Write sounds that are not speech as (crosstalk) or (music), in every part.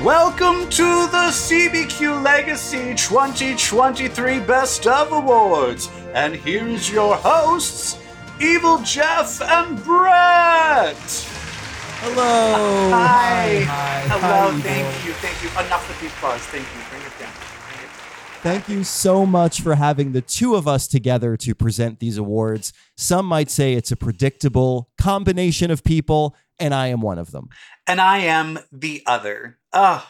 Welcome to the CBQ Legacy 2023 Best of Awards. And here's your hosts, Evil Jeff and Brett. Hello. Hi. Hi. Hello. Hi, thank Evil. you. Thank you. Enough with the applause. Thank you. Bring it down. Bring it Thank you so much for having the two of us together to present these awards. Some might say it's a predictable combination of people, and I am one of them. and I am the other. Oh,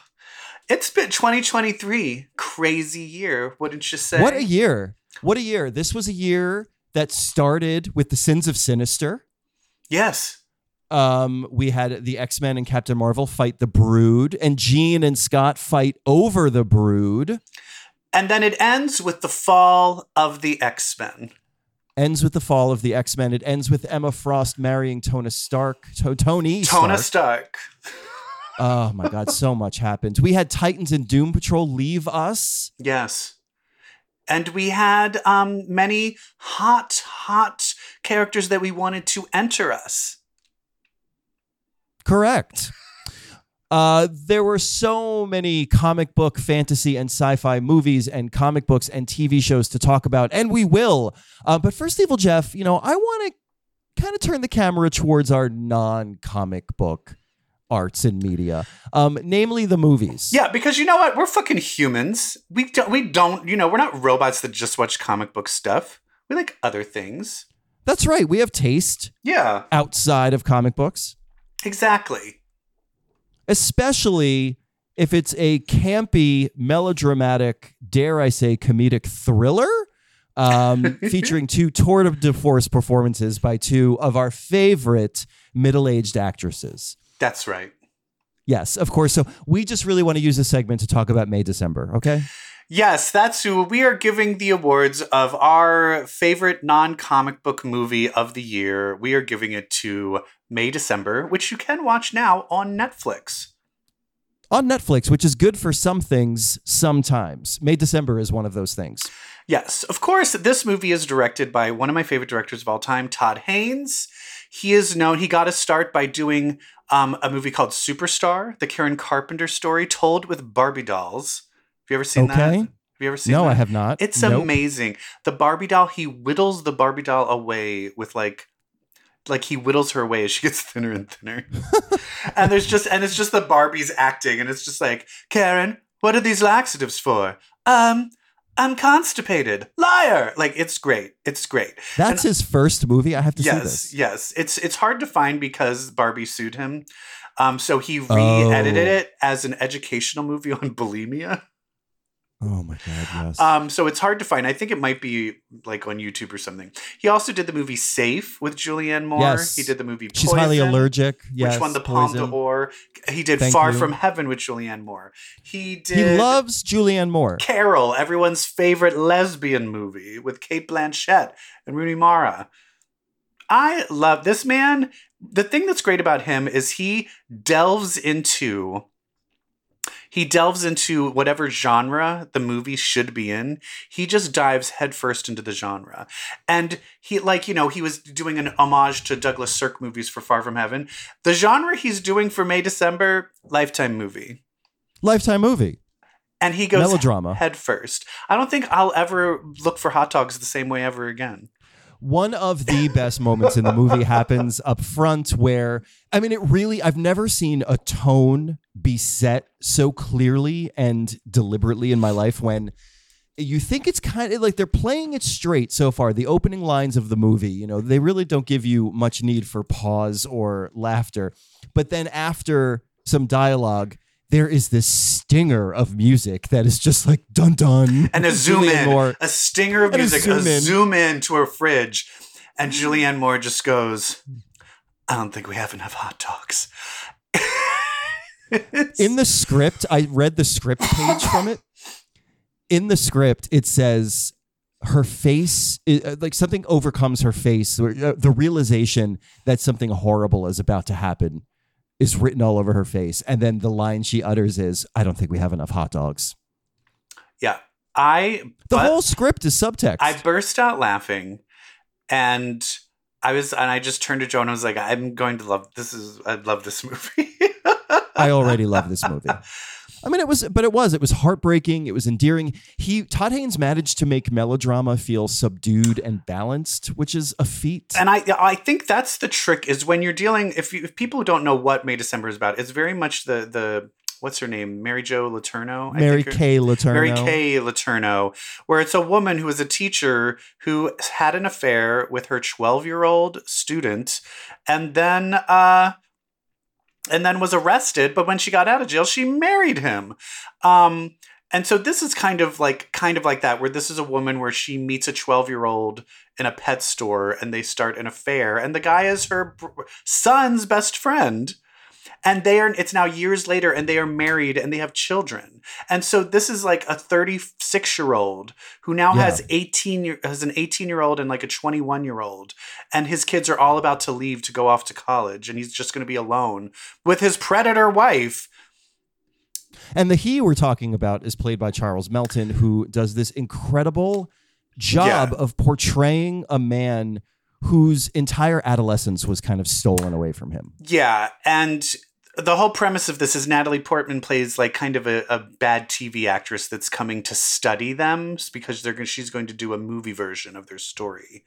it's been 2023. Crazy year, wouldn't you say? What a year. What a year. This was a year that started with the Sins of Sinister. Yes. Um, we had the X Men and Captain Marvel fight the Brood, and Jean and Scott fight over the Brood. And then it ends with the fall of the X Men. Ends with the fall of the X Men. It ends with Emma Frost marrying Tony Stark. To- Tony Stark. Stark. Oh my God, so much happened. We had Titans and Doom Patrol leave us. Yes. And we had um, many hot, hot characters that we wanted to enter us. Correct. Uh, there were so many comic book, fantasy, and sci fi movies and comic books and TV shows to talk about, and we will. Uh, but first, Evil Jeff, you know, I want to kind of turn the camera towards our non comic book arts and media, um, namely the movies. Yeah, because you know what? We're fucking humans. We don't, we don't, you know, we're not robots that just watch comic book stuff. We like other things. That's right. We have taste Yeah, outside of comic books. exactly. Especially if it's a campy, melodramatic, dare I say, comedic thriller, um, (laughs) featuring two tour de force performances by two of our favorite middle-aged actresses. That's right. Yes, of course. So we just really want to use this segment to talk about May December. Okay. Yes, that's who we are giving the awards of our favorite non comic book movie of the year. We are giving it to May December, which you can watch now on Netflix. On Netflix, which is good for some things sometimes. May December is one of those things. Yes, of course, this movie is directed by one of my favorite directors of all time, Todd Haynes. He is known, he got a start by doing um, a movie called Superstar, the Karen Carpenter story told with Barbie dolls. Have you ever seen that? Okay. Have you ever seen No, that? I have not. It's Nope. amazing. The Barbie doll, he whittles the Barbie doll away with like like he whittles her away as she gets (laughs) thinner and thinner. (laughs) and there's just and it's just the Barbies acting and it's just like, "Karen, what are these laxatives for?" Um, I'm constipated. Liar. Like it's great. It's great. That's his first movie. I have to see Yes, this. yes. It's it's hard to find because Barbie sued him. Um, so he re-edited Oh. it as an educational movie on (laughs) bulimia. Oh my God, yes. Um, so it's hard to find. I think it might be like on YouTube or something. He also did the movie Safe with Julianne Moore. Yes. He did the movie She's highly allergic. Yes, which won the Palme d'Or. He did Thank Far you. From Heaven with Julianne Moore. He did He loves Julianne Moore. Carol, everyone's favorite lesbian movie with Cate Blanchett and Rooney Mara. I love this man. The thing that's great about him is he delves into he delves into whatever genre the movie should be in. He just dives headfirst into the genre. And he like, you know, he was doing an homage to Douglas Sirk movies for Far From Heaven. The genre he's doing for May December, Lifetime movie Lifetime movie. and he goes Melodrama. head first. I don't think I'll ever look for hot dogs the same way ever again. One of the best moments in the movie happens up front where, I mean, it really, I've never seen a tone be set so clearly and deliberately in my life when you think it's kind of like they're playing it straight so far. The opening lines of the movie, you know, they really don't give you much need for pause or laughter. But then after some dialogue, there is this stinger of music that is just like dun dun. And a (laughs) zoom Julianne in, Moore. a stinger of And a music, a zoom in. zoom in to her fridge, and Julianne Moore just goes, "I don't think we have enough hot dogs." (laughs) In the script, I read the script page from it. In the script, it says her face, like something overcomes her face. uh, The realization that something horrible is about to happen is written all over her face. And then the line she utters is, I don't think we have enough hot dogs. yeah, I The whole script is subtext. I burst out laughing, and I was, and I just turned to Joe and I was like, "I'm going to love this. Is I love this movie." I already love this (laughs) movie. I mean, it was, but it was, it was heartbreaking. It was endearing. He, Todd Haynes managed to make melodrama feel subdued and balanced, which is a feat. And I, I think that's the trick is when you're dealing. If, you, if people don't know what May December is about, it's very much the the what's her name, Mary Jo Letourneau, I Mary Kay Letourneau. Mary Kay Letourneau, where it's a woman who is a teacher who had an affair with her 12 year old student and then, uh, and then was arrested. But when she got out of jail, she married him. Um, and so this is kind of like kind of like that, where this is a woman where she meets a 12 year old in a pet store and they start an affair, and the guy is her son's best friend and they are it's now years later and they are married and they have children and so this is like a 36 year old who now Yeah. has 18 year has an 18 year old and like a 21 year old and his kids are all about to leave to go off to college and he's just going to be alone with his predator wife And the he we're talking about is played by Charles Melton, who does this incredible job Yeah. of portraying a man whose entire adolescence was kind of stolen away from him. yeah and the whole premise of this is Natalie Portman plays like kind of a, a bad TV actress that's coming to study them because they're going she's going to do a movie version of their story.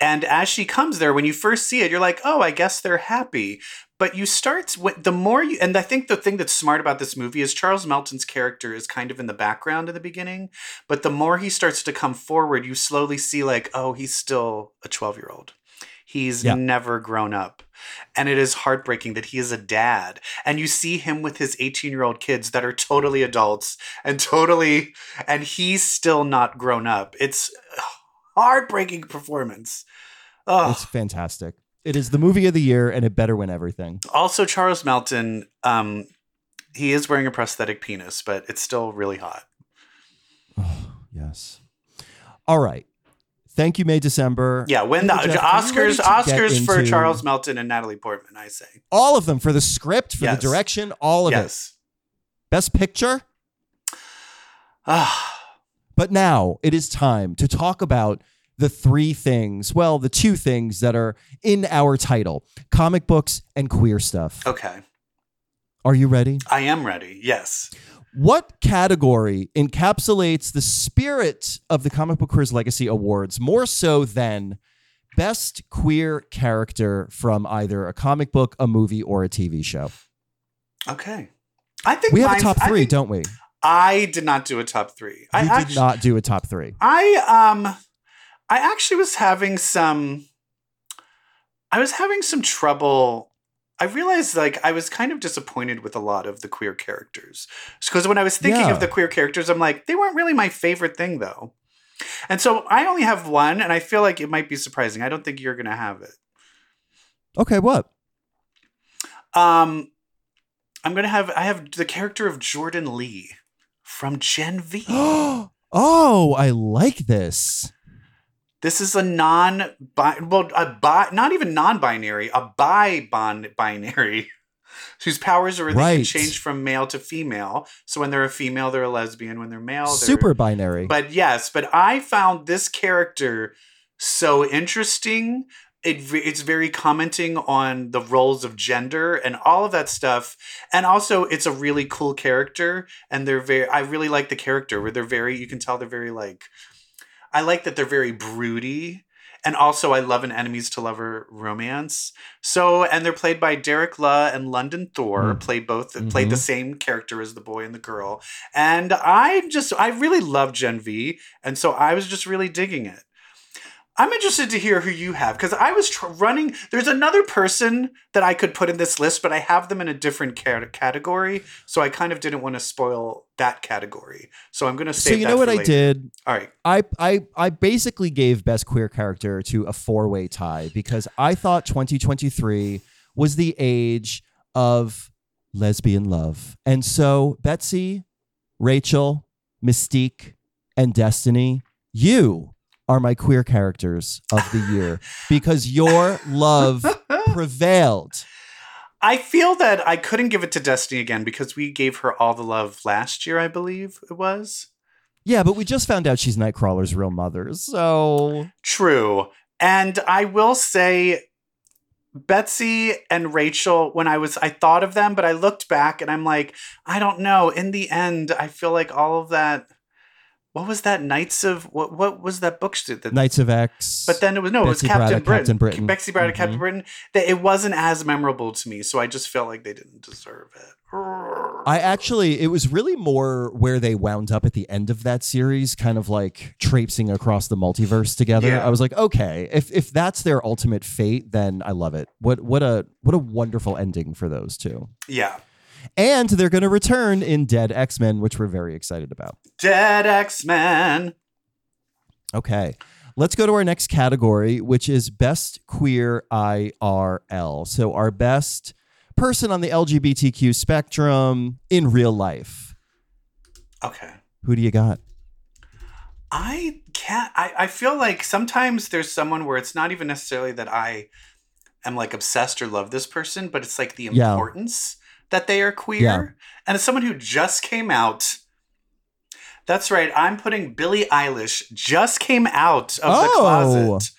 And as she comes there, when you first see it, you're like, oh, I guess they're happy. But you start the more you, and I think the thing that's smart about this movie is Charles Melton's character is kind of in the background in the beginning, but the more he starts to come forward, you slowly see like, oh, he's still a 12 year old. He's Yeah. never grown up. And it is heartbreaking that he is a dad. And you see him with his 18 year old kids that are totally adults and totally, and he's still not grown up. It's heartbreaking performance. Oh, It's fantastic. It is the movie of the year, and it better win everything. also Charles Melton, um, he is wearing a prosthetic penis, but it's still really hot. (sighs) yes. All right. Thank you, May December. Yeah, when the Oscars, Oscars for into Charles Melton and Natalie Portman, I say. All of them for the script, for Yes. the direction, all of it. Best picture. Ah, But now it is time to talk about the three things, well, the two things that are in our title comic books and queer stuff. okay. Are you ready? I am ready. Yes. What category encapsulates the spirit of the Comic Book Queers Legacy Awards more so than best queer character from either a comic book, a movie, or a TV show? Okay. I think We have a top three, think- don't we? I did not do a top three. I We actu- did not do a top three. I um I actually was having some I was having some trouble I realized like I was kind of disappointed with a lot of the queer characters. Because when I was thinking Yeah. of the queer characters, I'm like, they weren't really my favorite thing though. And so I only have one, and I feel like it might be surprising. I don't think you're gonna have it. Okay, what? Um I'm gonna have I have the character of Jordan Lee from Gen V. (gasps) oh, I like this. This is a non well a bi not even non-binary, a bi-binary (laughs) whose powers are they Right. can change from male to female. So when they're a female, they're a lesbian. When they're male, they're Super binary. But yes, but I found this character so interesting. It, it's very commenting on the roles of gender and all of that stuff. And also, it's a really cool character. And they're very, I really like the character where they're very, you can tell they're very like, I like that they're very broody. And also, I love an enemies to lover romance. So, and they're played by Derek Luh and London Thor, Mm. played both, played Mhm. the same character as the boy and the girl. And I just, I really love Gen V. And so I was just really digging it. I'm interested to hear who you have because I was tr- running. There's another person that I could put in this list, but I have them in a different cat- category. So I kind of didn't want to spoil that category. So I'm going to say. so you know what I did? All right. I, I I basically gave best queer character to a four way tie because I thought 2023 was the age of lesbian love, and so Betsy, Rachel, Mystique, and Destiny, you are my queer characters of the year because your love (laughs) prevailed. I feel that I couldn't give it to Destiny again because we gave her all the love last year, I believe it was. Yeah, but we just found out she's Nightcrawler's real mother, so True. And I will say Betsy and Rachel, when I was, I thought of them, but I looked back and I'm like, I don't know. In the end, I feel like all of that. What was that? Knights of what? What was that book? That, Knights of X. but then it was no, it was Captain Braddock, Britain. Captain Britain. Betsy Braddock, Captain Mhm. Britain. That it wasn't as memorable to me, so I just felt like they didn't deserve it. I actually, it was really more where they wound up at the end of that series, kind of like traipsing across the multiverse together. Yeah. I was like, okay, if if that's their ultimate fate, then I love it. What what a what a wonderful ending for those two. yeah, And they're going to return in Dead X Men, which we're very excited about. Dead X Men. Okay. Let's go to our next category, which is Best Queer IRL. So, our best person on the LGBTQ spectrum in real life. Okay. Who do you got? I can't. I, I feel like sometimes there's someone where it's not even necessarily that I am like obsessed or love this person, but it's like the importance that they are queer. Yeah. And as someone who just came out, that's right. I'm putting Billie Eilish just came out of the Oh. closet.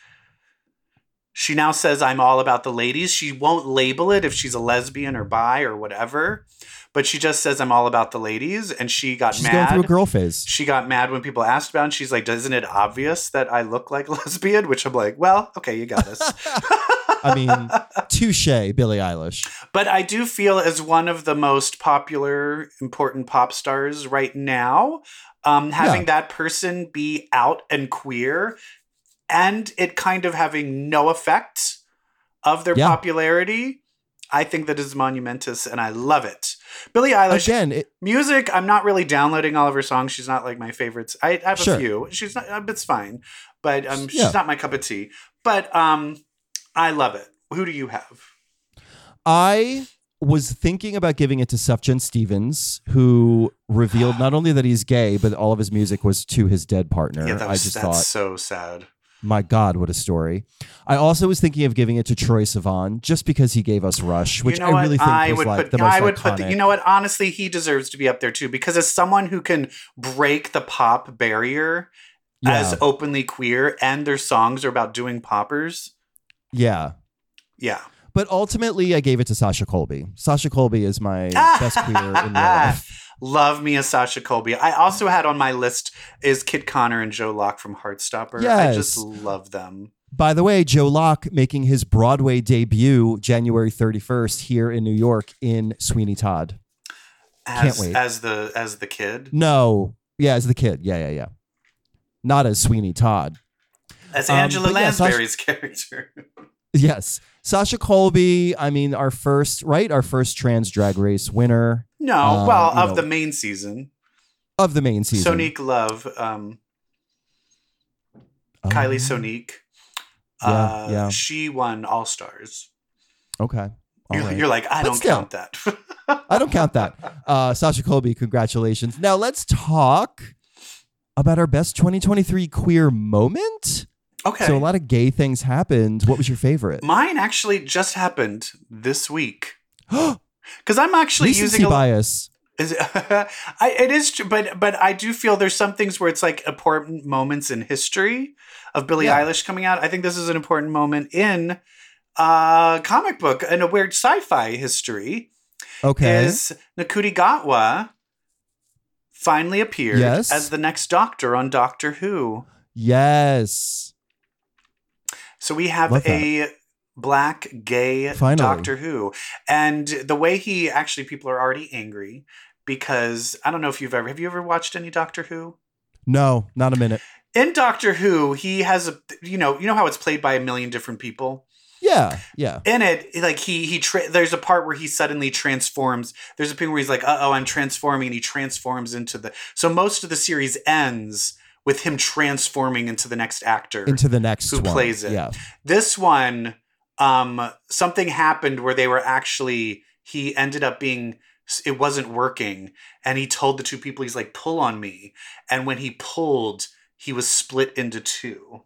She now says I'm all about the ladies. She won't label it if she's a lesbian or bi or whatever, but she just says I'm all about the ladies. And she got She's mad going through a girl phase. she got mad when people asked about it. And she's like, Isn't it obvious that I look like a (laughs) lesbian? Which I'm like, Well, okay, you got us. (laughs) I mean, touche, Billie Eilish. but I do feel as one of the most popular, important pop stars right now, um, having that person be out and queer and it kind of having no effect of their Yeah. popularity, I think that is monumentous and I love it. Billie Eilish, Again, it, music i'm not really downloading all of her songs she's not like my favorites i, I have Sure. a few she's not uh, it's fine but um she's Yeah. not my cup of tea but um i love it who do you have I was thinking about giving it to Sufjan Stevens, who revealed not only that he's gay, but all of his music was to his dead partner. yeah that I just that's thought, so sad my God, what a story. I also was thinking of giving it to Troye Sivan just because he gave us Rush, which you know I really think I was would like put the most I would iconic. put the, you know what honestly he deserves to be up there too because as someone who can break the pop barrier yeah, as openly queer and their songs are about doing poppers yeah. yeah But ultimately, I gave it to Sasha Colby. Sasha Colby is my best (laughs) queer in real life. Love me a Sasha Colby. I also had on my list is Kit Connor and Joe Locke from Heartstopper. Yes. I just love them. By the way, Joe Locke making his Broadway debut January 31st here in New York in Sweeney Todd. As, Can't wait. As the as the kid. No, yeah, as the kid. Yeah, yeah, yeah. Not as Sweeney Todd. As Um, Angela but yeah, Sasha- Lansbury's character. (laughs) Yes. Sasha Colby, I mean, our first, right? Our first trans drag race winner No, Um, well, of know, the main season. of the main season. Sonique Love, um, Oh, Kylie Sonique. Yeah, uh, yeah. She won All Stars. Okay. You're, right. you're like, I But don't still. count that. (laughs) I don't count that. Uh, Sasha Colby, congratulations. Now let's talk about our best 2023 queer moment. Okay. So a lot of gay things happened. What was your favorite? Mine actually just happened this week. (gasps) (gasps) Because I'm actually Recency using a, bias. Is it, (laughs) I, it is, true, but but I do feel there's some things where it's like important moments in history of Billie Yeah. Eilish coming out. I think this is an important moment in uh comic book and a weird sci-fi history. Okay. Is Ncuti Gatwa finally appeared Yes. as the next Doctor on Doctor Who? yes. So we have Love that. a black gay Finally. Doctor Who. And the way he actually people are already angry because I don't know if you've ever have you ever watched any Doctor Who? No, not a minute. In Doctor Who, he has a you know, you know how it's played by a million different people? Yeah, yeah. In it, like he he tra- there's a part where he suddenly transforms. There's a thing where he's like, "Uh-oh, I'm transforming." And he transforms into the So most of the series ends with him transforming into the next actor. Into the next Who one. plays it. Yeah. This one, um, something happened where they were actually he ended up being it wasn't working, and he told the two people he's like pull on me, and when he pulled, he was split into two,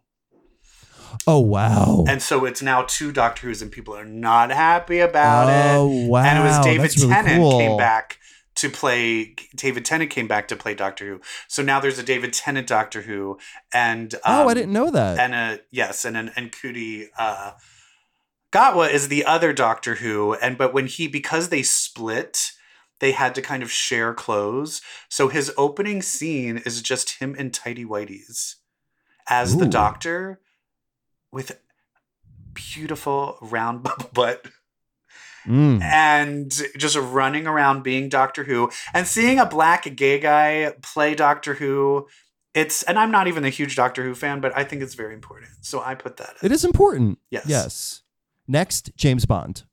Oh wow. and so it's now two Doctor Who's, and people are not happy about it. oh wow. And it was David That's really Tennant cool. came back to play. David Tennant came back to play Doctor Who, so now there's a David Tennant Doctor Who, and oh, I um, didn't know that. and a yes, and an and Ncuti uh, Gatwa is the other Doctor Who, and but when he because they split, they had to kind of share clothes. So his opening scene is just him in tidy whities as the Doctor with beautiful round (laughs) bubble butt Mm. and just running around being Doctor Who and seeing a black gay guy play Doctor Who. It's and I'm not even a huge Doctor Who fan, but I think it's very important. So I put that. In. It is important. Yes. Yes. Next, James Bond.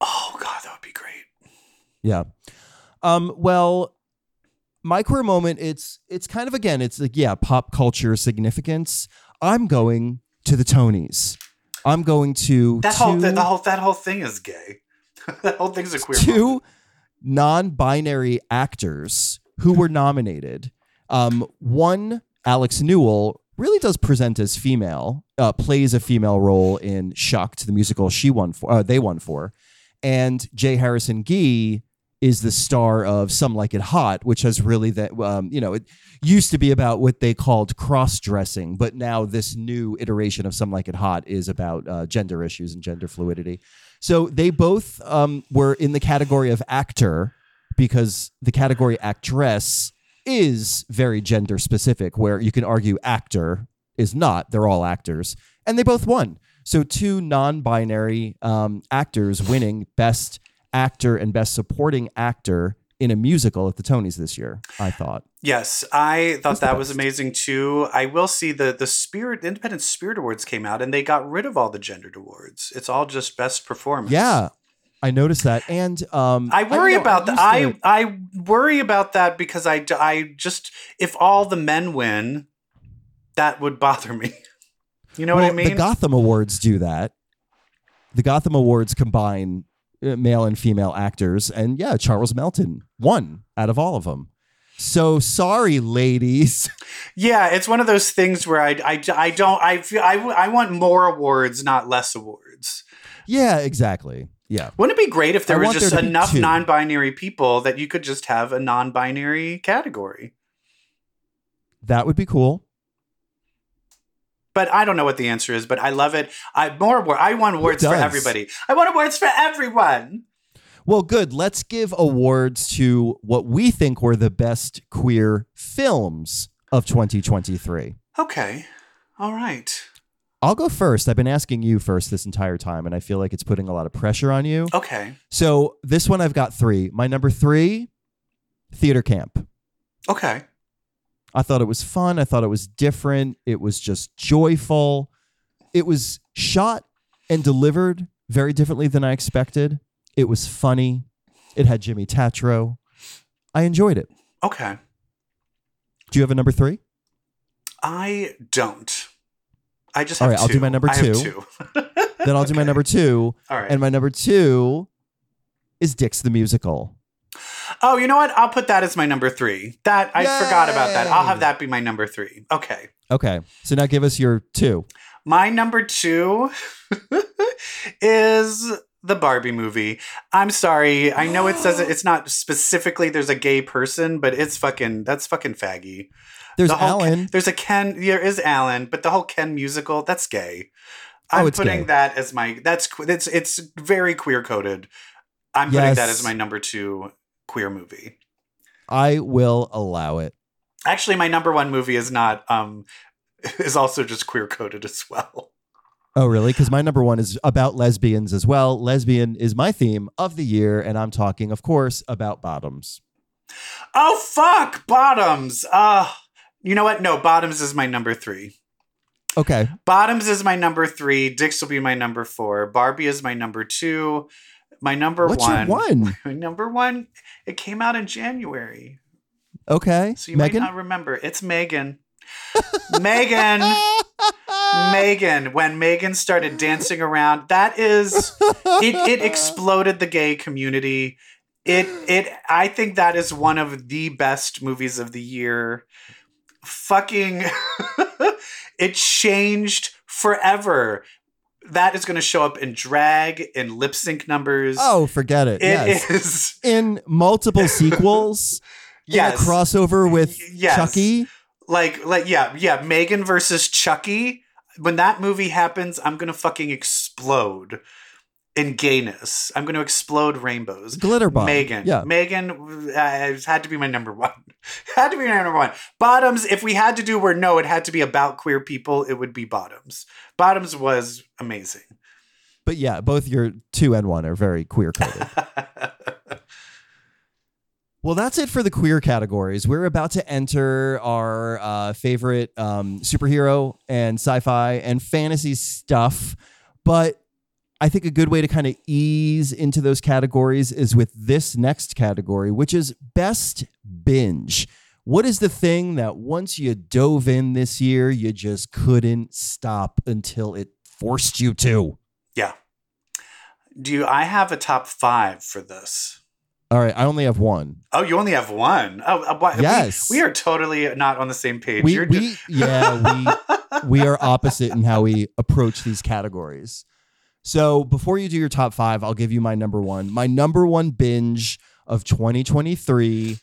Oh God, that would be great. Yeah. Um, well, my queer moment, it's it's kind of again, it's like, yeah, pop culture significance. I'm going to the Tonys. I'm going to That whole th- the whole that whole thing is gay. (laughs) that whole thing's a queer. two moment. non-binary actors who were nominated. Um, one, Alex Newell, really does present as female, uh, plays a female role in Shucked, the musical she won for, uh, they won for, and J. Harrison Ghee is the star of Some Like It Hot, which has really that um, you know it used to be about what they called cross dressing, but now this new iteration of Some Like It Hot is about uh, gender issues and gender fluidity. So they both um, were in the category of actor because the category actress is very gender specific, where you can argue actor is not. They're all actors, and they both won. So two non-binary um, actors winning best actor and best supporting actor in a musical at the Tonys this year. I thought. Yes, I thought that was amazing too. I will see the the Spirit the Independent Spirit Awards came out and they got rid of all the gendered awards. It's all just best performance. Yeah, I noticed that, and um, I worry you know, about that. I I worry about that because I I just if all the men win, that would bother me. (laughs) You know what I mean? The Gotham Awards do that. The Gotham Awards combine Uh, male and female actors, and yeah, Charles Melton won out of all of them. So sorry, ladies. (laughs) yeah, it's one of those things where I I, I don't I feel I, I want more awards, not less awards. yeah, exactly. Yeah, Wouldn't it be great if there I was just there enough non-binary people that you could just have a non-binary category? that would be cool. But I don't know what the answer is. But I love it. I more I want awards for everybody. I want awards for everyone. Well, good. Let's give awards to what we think were the best queer films of 2023. Okay, all right. I'll go first. I've been asking you first this entire time, and I feel like it's putting a lot of pressure on you. Okay, So this one I've got three. My number three, theater camp. okay. I thought it was fun. I thought it was different. It was just joyful. It was shot and delivered very differently than I expected. It was funny. It had Jimmy Tatro. I enjoyed it. Okay. Do you have a number three? I don't. I just All right, I'll do my number I have two. two. Then I'll do my (laughs) number two. All right. And my number two is Dick's the Musical. Oh, you know what? I'll put that as my number three. That I forgot about that. I'll have that be my number three. Okay. Okay. So now give us your two. My number two (laughs) is the Barbie movie. I'm sorry. I know it says it, it's not specifically there's a gay person, but it's fucking that's fucking faggy. There's The Alan. Ken, there's a Ken. There is Alan, but the whole Ken musical that's gay. Oh, I'm Oh, putting gay. that as my that's it's it's very queer coded. I'm putting that as my number two queer movie. I will allow it. Actually, my number one movie is not um (laughs) is also just queer coded as well. Oh, really? Because my number one is about lesbians as well. Lesbian is my theme of the year, and I'm talking, of course, about bottoms. Oh fuck, Bottoms. Uh you know what? No, Bottoms is my number three. Okay. Bottoms is my number three. Dicks will be my number four. Barbie is my number two. My number What's one. your one? (laughs) My number one. It came out in January, Okay. so you Megan. might not remember. It's Megan. Megan. (laughs) Megan. When Megan started dancing around, that is it. It (laughs) exploded the gay community. It. It. I think that is one of the best movies of the year. Fucking. it changed forever. That is going to show up in drag, in lip sync numbers. Oh, forget it. It yes. is- In multiple sequels, yes. (laughs) in a crossover with yes. Chucky. like like yeah yeah Megan versus Chucky. when that movie happens, I'm gonna fucking explode in gayness. I'm gonna explode rainbows. Glitter bomb. Megan. Yeah. Megan uh, had to be my number one. (laughs) had to be my number one. Bottoms, if we had to do where no, it had to be about queer people, it would be Bottoms. Bottoms was amazing. But yeah, both your two and one are very queer coded. (laughs) Well, that's it for the queer categories. We're about to enter our uh, favorite um, superhero and sci fi and fantasy stuff. But I think a good way to kind of ease into those categories is with this next category, which is best binge. What is the thing that once you dove in this year, you just couldn't stop until it forced you to? yeah. Do you, I have a top five for this? All right, I only have one. Oh, you only have one. Oh, uh, why, we- Yes. We, are totally not on the same page. We, we yeah, we (laughs) we are opposite in how we approach these categories. So before you do your top five, I'll give you my number one. My number one binge of 2023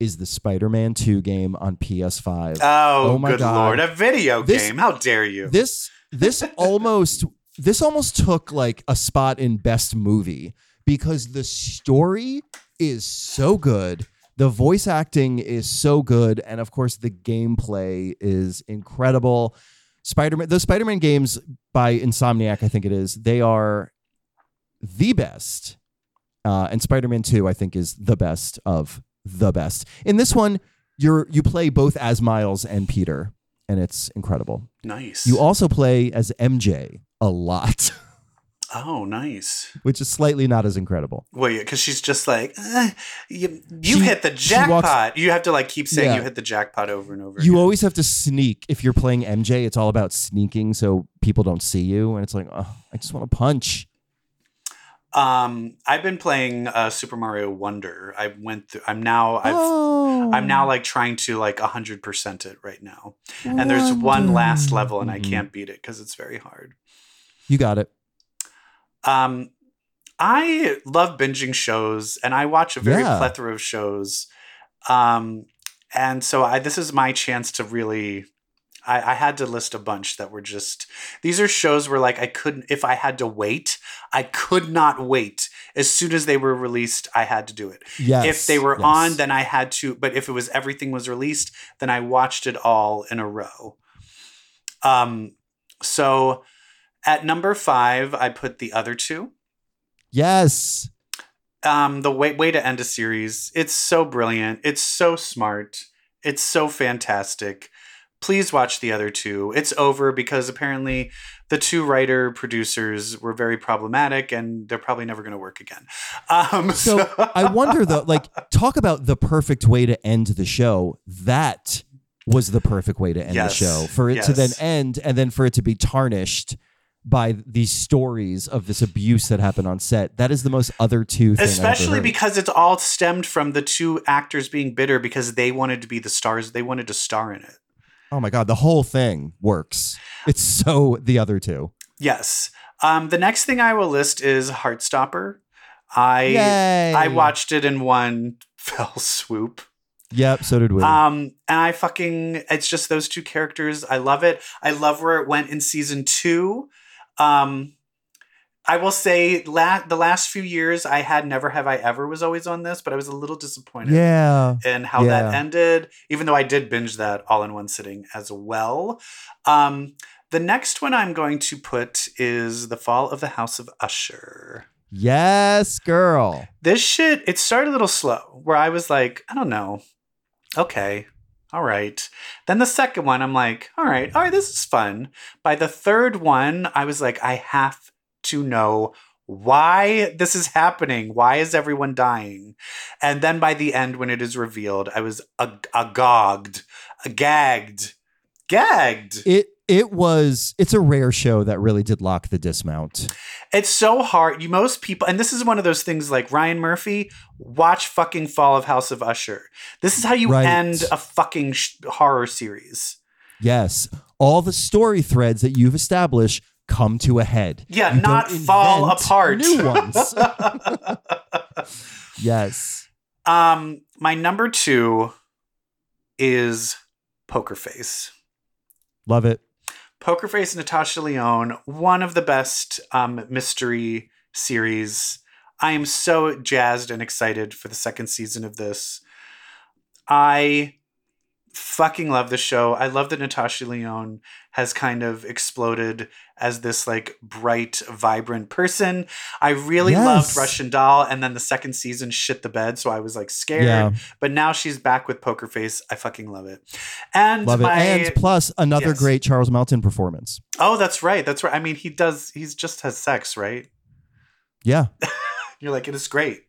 is the Spider-Man 2 game on PS5. oh, Oh my good God. lord. A video This- game. How dare you? this this (laughs) almost this almost took like a spot in best movie because the story is so good the voice acting is so good and of course the gameplay is incredible spider-man the spider-man games by insomniac i think it is they are the best uh, and spider-man 2 i think is the best of the best. In this one you're you play both as miles and peter and it's incredible. Nice. you also play as MJ a lot, (laughs) oh, nice. which is slightly not as incredible. Well, yeah, because she's just like, eh, you, you She- hit the she walks- jackpot. you have to like keep saying Yeah. you hit the jackpot over and over. You again. always have to sneak if you're playing MJ. It's all about sneaking so people don't see you, and it's like, oh, I just want to punch. Um, I've been playing uh, Super Mario Wonder. I went through. I'm now. I've. oh, I'm now like trying to like hundred percent it right now, and there's one last level, and I can't beat it because it's very hard. You got it. Um, I love binging shows, and I watch a very Yeah. plethora of shows. Um, and so I this is my chance to really. I, I had to list a bunch that were just these are shows where like I couldn't if I had to wait I could not wait as soon as they were released I had to do it Yes. if they were yes. on then I had to but if it was everything was released then I watched it all in a row um so at number 5 I put the other two. Yes. um the way way to end a series. It's so brilliant. It's so smart. It's so fantastic. Please watch the other two. It's over because apparently the two writer producers were very problematic and they're probably never going to work again. Um So (laughs) I wonder though, like, talk about the perfect way to end the show. That was the perfect way to end Yes, the show. For it to then end and then for it to be tarnished by these stories of this abuse that happened on set. That is the most other two thing. I've ever especially because it's all stemmed from the two actors being bitter because they wanted to be the stars they wanted to star in it Oh my god, the whole thing works. It's so the other two. yes um the next thing i will list is heartstopper i Yay! I watched it in one (laughs) fell swoop. Yep, so did we. Um, and I fucking, it's just those two characters. I love it. I love where it went in season two. Um, I will say, la- the last few years, I had Never Have I Ever was always on this, but I was a little disappointed yeah. in how that ended, even though I did binge that all in one sitting as well. Um, the next one I'm going to put is The Fall of the House of Usher Yes, girl. this shit it started a little slow where i was like i don't know okay all right. Then the second one i'm like all right all right this is fun. By the third one i was like i have to know why this is happening. Why is everyone dying? And then by the end when it is revealed i was ag- agogged gagged gagged. It it was it's a rare show that really did lock the dismount. It's so hard. You most people, and this is one of those things like Ryan Murphy. Watch fucking Fall of House of Usher. This is how you Right. end a fucking sh- horror series. Yes. All the story threads that you've established come to a head. Yeah, You not fall apart. New ones. (laughs) (laughs) yes. um, my number two is Poker Face. Love it. Poker Face Natasha Lyonne, one of the best um, mystery series. I am so jazzed and excited for the second season of this. I fucking love the show. I love that Natasha Lyonne has kind of exploded as this like bright, vibrant person. I really Yes. loved Russian Doll, and then the second season shit the bed, so I was like scared. Yeah. But now she's back with Poker Face. I fucking love it. And Love it. And plus another Yes. great Charles Melton performance. oh, that's right, that's right. I mean, he does. He's just has sex, right? Yeah. (laughs) You're like, it is great.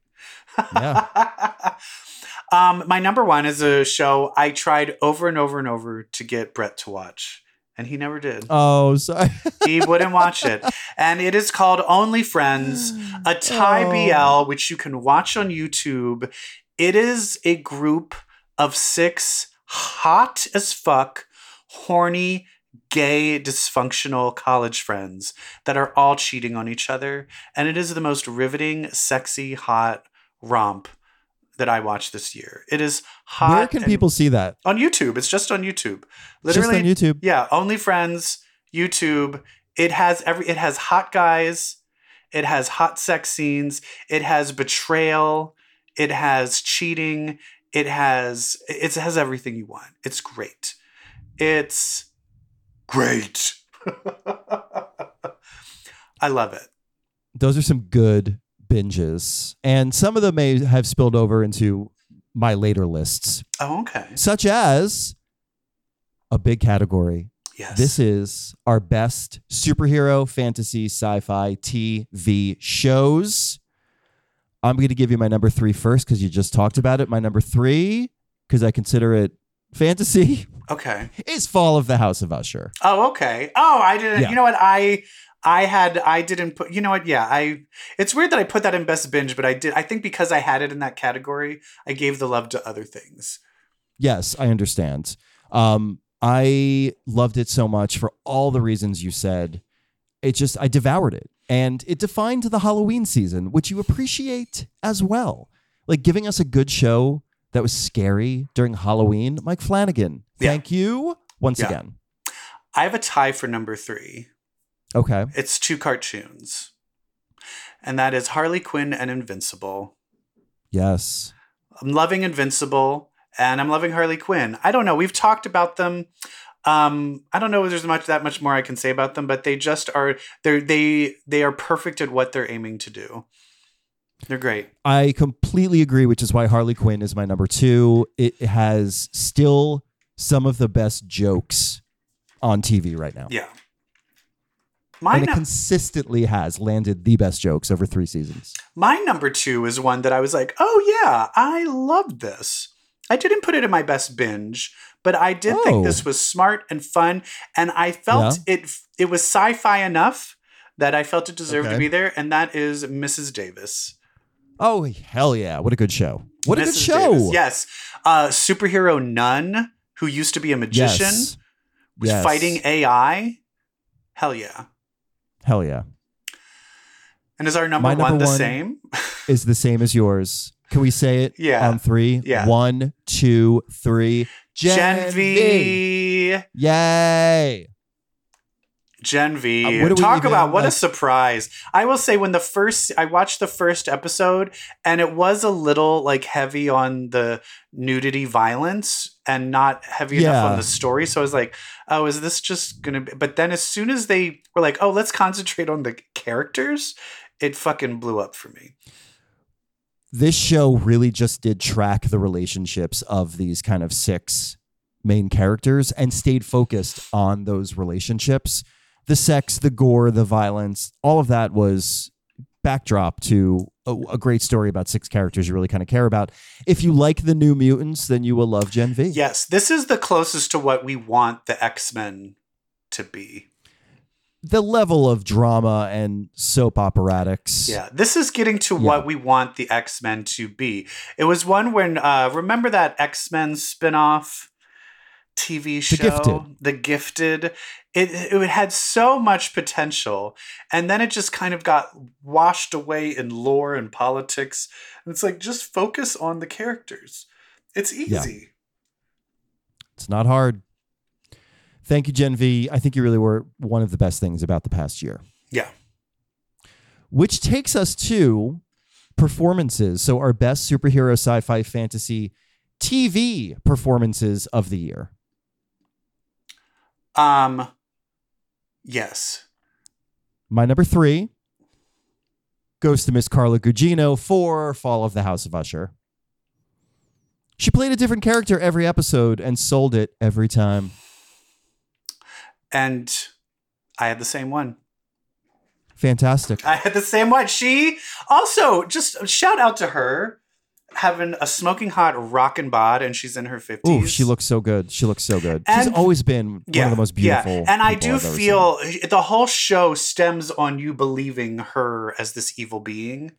Yeah. (laughs) um, my number one is a show I tried over and over and over to get Brett to watch, and he never did. Oh, sorry. (laughs) he wouldn't watch it. And it is called Only Friends, a Thai Oh. BL, which you can watch on YouTube. It is a group of six hot as fuck, horny, gay, dysfunctional college friends that are all cheating on each other. And it is the most riveting, sexy, hot romp that I watched this year. It is hot. Where can people see that? on YouTube? It's just on YouTube. Just Literally, on YouTube. yeah, Only Friends, YouTube. It has every. It has hot guys. It has hot sex scenes. It has betrayal. It has cheating. It has. It has everything you want. It's great. It's great. (laughs) I love it. Those are some good binges. And some of them may have spilled over into my later lists, Oh, okay. such as a big category. Yes. This is our best superhero, fantasy, sci fi TV shows. I'm going to give you my number three first because you just talked about it. My number three, because I consider it fantasy, okay. is Fall of the House of Usher. Oh, okay. Oh, I didn't. Yeah. You know what? I I had I didn't put. You know what? Yeah, I. It's weird that I put that in best binge, but I did. I think because I had it in that category, I gave the love to other things. Yes, I understand. Um, I loved it so much for all the reasons you said. It just, I devoured it. And it defined the Halloween season, which you appreciate as well. Like giving us a good show that was scary during Halloween. Mike Flanagan, Yeah. thank you once Yeah. again. I have a tie for number three. Okay. It's two cartoons, and that is Harley Quinn and Invincible. Yes. I'm loving Invincible, and I'm loving Harley Quinn. I don't know. We've talked about them. Um, I don't know if there's much that much more I can say about them, but they just are. They're they they are perfect at what they're aiming to do. They're great. I completely agree, which is why Harley Quinn is my number two. It has still some of the best jokes on TV right now. Yeah. My, and it nu- consistently has landed the best jokes over three seasons. my number two is one that I was like, oh yeah, I loved this. I didn't put it in my best binge, but I did Oh. think this was smart and fun, and I felt it it was sci-fi enough that I felt it deserved to be there, and that is Mrs. Davis. Oh hell yeah! What a good show! What a good show! Davis. Yes, uh, superhero nun who used to be a magician Yes. was Yes. fighting AI. Hell yeah! Hell yeah! And is our number, number one the one- same? (laughs) Is the same as yours. Can we say it? Yeah. On three. Yeah. One, two, three. Gen V. Yay! Gen V. Uh, Talk even, about what a surprise. I will say when the first I watched the first episode and it was a little like heavy on the nudity violence and not heavy enough on the story. So I was like, oh, is this just gonna be but then as soon as they were like, oh, let's concentrate on the characters, it fucking blew up for me. This show really just did track the relationships of these kind of six main characters and stayed focused on those relationships. The sex, the gore, the violence, all of that was backdrop to a, a great story about six characters you really kind of care about. If you like the New Mutants, then you will love Gen V. Yes, this is the closest to what we want the X-Men to be. The level of drama and soap operatics. Yeah, this is getting to Yeah. what we want the X Men to be. It was one when uh, remember that X Men spinoff TV show, The Gifted. The Gifted. It it had so much potential, and then it just kind of got washed away in lore and politics. And it's like just focus on the characters. It's Yeah. easy. It's not hard. Thank you, Gen V. I think you really were one of the best things about the past year. Yeah. Which takes us to performances. So, our best superhero sci fi fantasy TV performances of the year. Um. Yes. My number three goes to Miss Carla Gugino for Fall of the House of Usher. She played a different character every episode and sold it every time. And I had the same one. Fantastic. I had the same one. She also just shout out to her having a smoking hot rockin' bod and she's in her 50s. Ooh, she looks so good. She looks so good. She's always been one of the most beautiful. Yeah. And I do I've feel the whole show stems on you believing her as this evil being.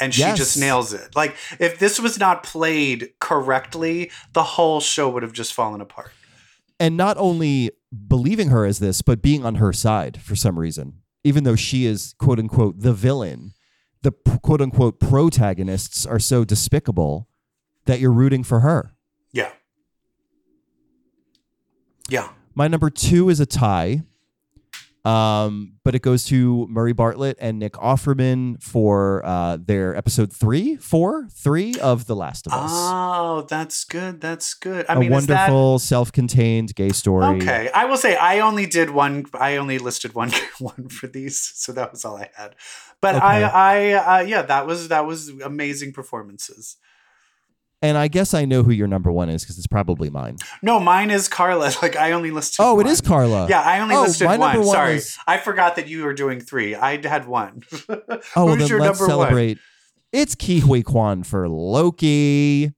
And she Yes. just nails it. Like, if this was not played correctly, the whole show would have just fallen apart. and not only believing her as this, but being on her side for some reason, even though she is quote unquote the villain. The quote unquote protagonists are so despicable that you're rooting for her. Yeah. Yeah. My number two is a tie, um, but it goes to Murray Bartlett and Nick Offerman for uh, their episode three, four, three of The Last of Us. Oh, that's good. That's good. I a mean, is that wonderful, self-contained gay story. Okay, I will say I only did one. I only listed one (laughs) one for these, so that was all I had. But Okay. I, I, uh, yeah, that was that was amazing performances. And I guess I know who your number one is because it's probably mine. No, mine is Carla. (laughs) Like I only listed. Oh, it is Carla. Yeah, I only Oh, listed my one. number one Sorry, is- I forgot that you were doing three. I had one. (laughs) Oh, well, then your let's number one? celebrate. It's Ke Huy Quan for Loki.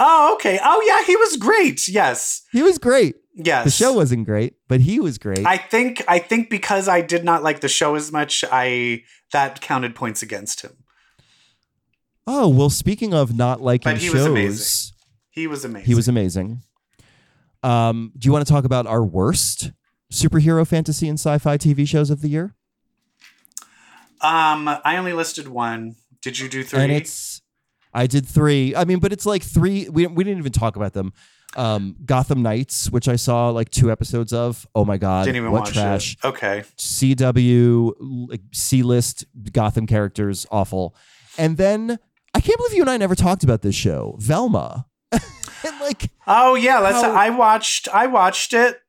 Oh, okay. Oh, yeah, he was great. Yes, He was great. yes. The show wasn't great, but he was great. I think I think because I did not like the show as much, I that counted points against him. Oh well, speaking of not liking But he shows, was amazing. He was amazing. he was amazing. Um, do you want to talk about our worst superhero fantasy and sci-fi TV shows of the year? Um, I only listed one. Did you do three? And it's I did three. I mean, but it's like three. We we didn't even talk about them. Um, Gotham Knights, which I saw like two episodes of. Oh my god, Didn't even what watch trash! it. Okay. CW C-list Gotham characters, awful. And then I can't believe you and I never talked about this show, Velma. (laughs) and like, Oh yeah, let's. How- I watched. I watched it,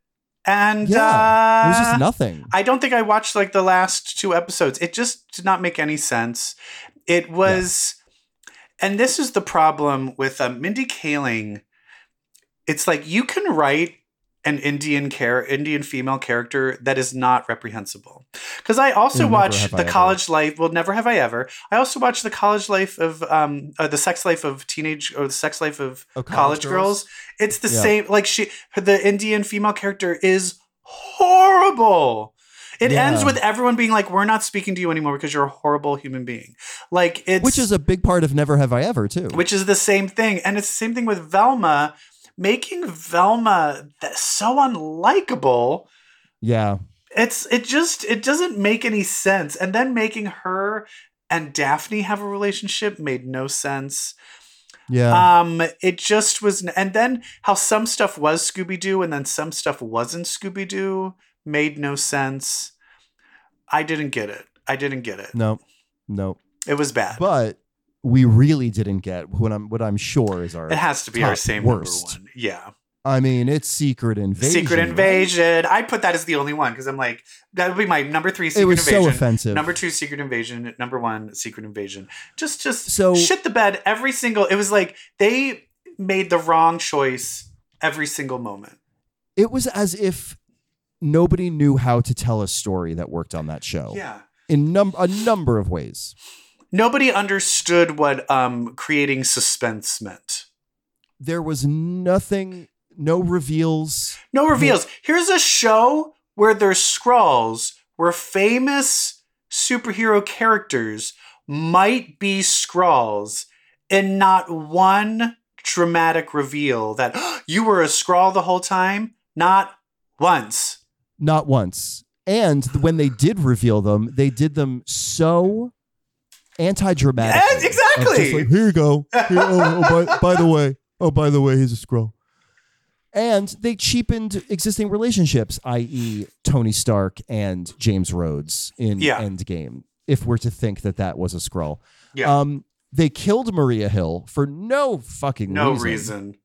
and yeah, uh, it was just nothing. I don't think I watched like the last two episodes. It just did not make any sense. It was, and this is the problem with uh, Mindy Kaling. It's like you can write an Indian care Indian female character that is not reprehensible. Because I also Never watch have I the ever. college life. Well, never have I ever. I also watch the college life of um uh, the sex life of teenage or the sex life of Oh, college, girls. It's the Yeah. same. Like she, the Indian female character is horrible. It Yeah. ends with everyone being like, "We're not speaking to you anymore because you're a horrible human being." Like it's Which is a big part of Never Have I Ever too. which is the same thing, and it's the same thing with Velma. Making Velma so unlikable. yeah, It's it just it doesn't make any sense. And then making her and Daphne have a relationship made no sense. yeah. Um, it just was, and then how some stuff was Scooby Doo and then some stuff wasn't Scooby Doo made no sense. I didn't get it. I didn't get it. no, no. It was bad. But we really didn't get what I'm what I'm sure is our. it has to be our same worst. number one. Yeah, I mean, it's Secret Invasion. Secret? Invasion. I put that as the only one because I'm like that would be my number three. Secret It was Invasion. so offensive. Number two, Secret Invasion. Number one, Secret Invasion. Just, just So- shit the bed every single. It was like they made the wrong choice every single moment. it was as if nobody knew how to tell a story that worked on that show. Yeah. In num- a number of ways. Nobody understood what um, creating suspense meant. There was nothing, no reveals. No reveals. Here's a show where there's Skrulls where famous superhero characters might be Skrulls and not one dramatic reveal that (gasps) you were a Skrull the whole time. Not once. Not once. And when they did reveal them, they did them so anti-dramatic. Exactly. Here you go. Here- oh, oh, by, (laughs) by the way, oh, by the way, he's a Skrull. And they cheapened existing relationships, i.e., Tony Stark and James Rhodes in Yeah. Endgame. If we're to think that that was a Skrull, Yeah. um, they killed Maria Hill for no fucking no reason, reason.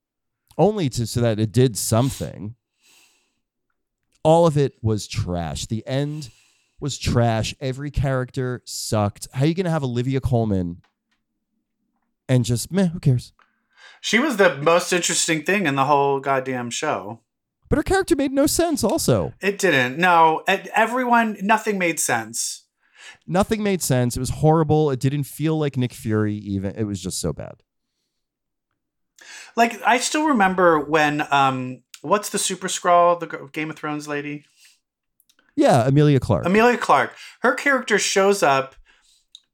only to so that it did something. All of it was trash. The end was trash. Every character sucked. How are you gonna have Olivia Colman and just meh? Who cares? She was the most interesting thing in the whole goddamn show. But her character made no sense. Also, It didn't. No, everyone, nothing made sense. nothing made sense. It was horrible. It didn't feel like Nick Fury. Even it was just so bad. Like I still remember when um what's the super Skrull, the Game of Thrones lady? Yeah, Emilia Clarke. Emilia Clarke. Her character shows up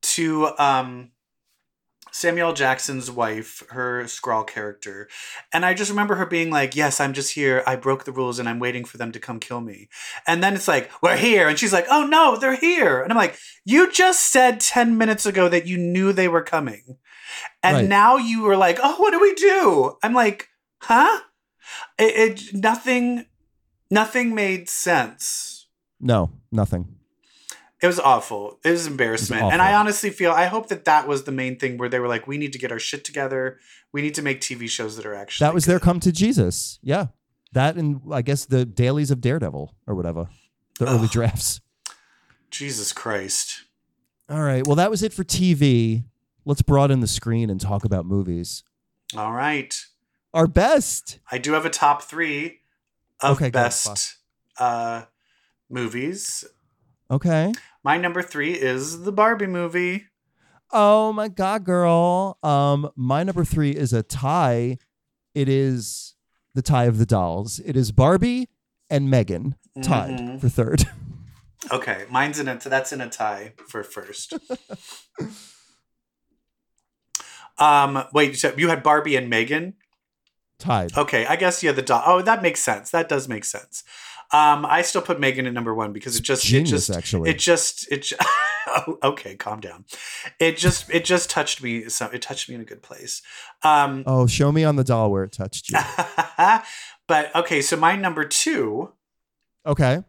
to um Samuel Jackson's wife, her Skrull character. And I just remember her being like, Yes, I'm just here. I broke the rules and I'm waiting for them to come kill me. And then it's like, We're here. And she's like, Oh no, they're here. And I'm like, You just said 10 minutes ago that you knew they were coming. And Right. now you were like, Oh, what do we do? I'm like, Huh? It, it nothing nothing made sense. No, nothing. It was awful. It was embarrassment. awful. and I honestly feel I hope that that was the main thing where they were like, we need to get our shit together. We need to make TV shows that are actually. That was their come to Jesus. Yeah, that and I guess the dailies of Daredevil or whatever, the early drafts. Jesus Christ. All right. Well, that was it for TV. Let's broaden the screen and talk about movies. All right. Our best. I do have a top three of Okay, go. best uh, movies. Okay. My number three is the Barbie movie. Oh my god, girl. Um, my number three is a tie. It is the tie of the dolls. It is Barbie and Megan tied Mhm. for third. (laughs) Okay, mine's in a that's in a tie for first. (laughs) um, wait, so you had Barbie and Megan. tied. Okay, I guess yeah, the doll. Oh, that makes sense. That does make sense. Um, I still put Megan at number one because it just Genius, it just actually. it just it. ju- (laughs) oh, okay, calm down. It just it just touched me. So it touched me in a good place. Um, oh, show me on the doll where it touched you. (laughs) but okay, so my number two Okay.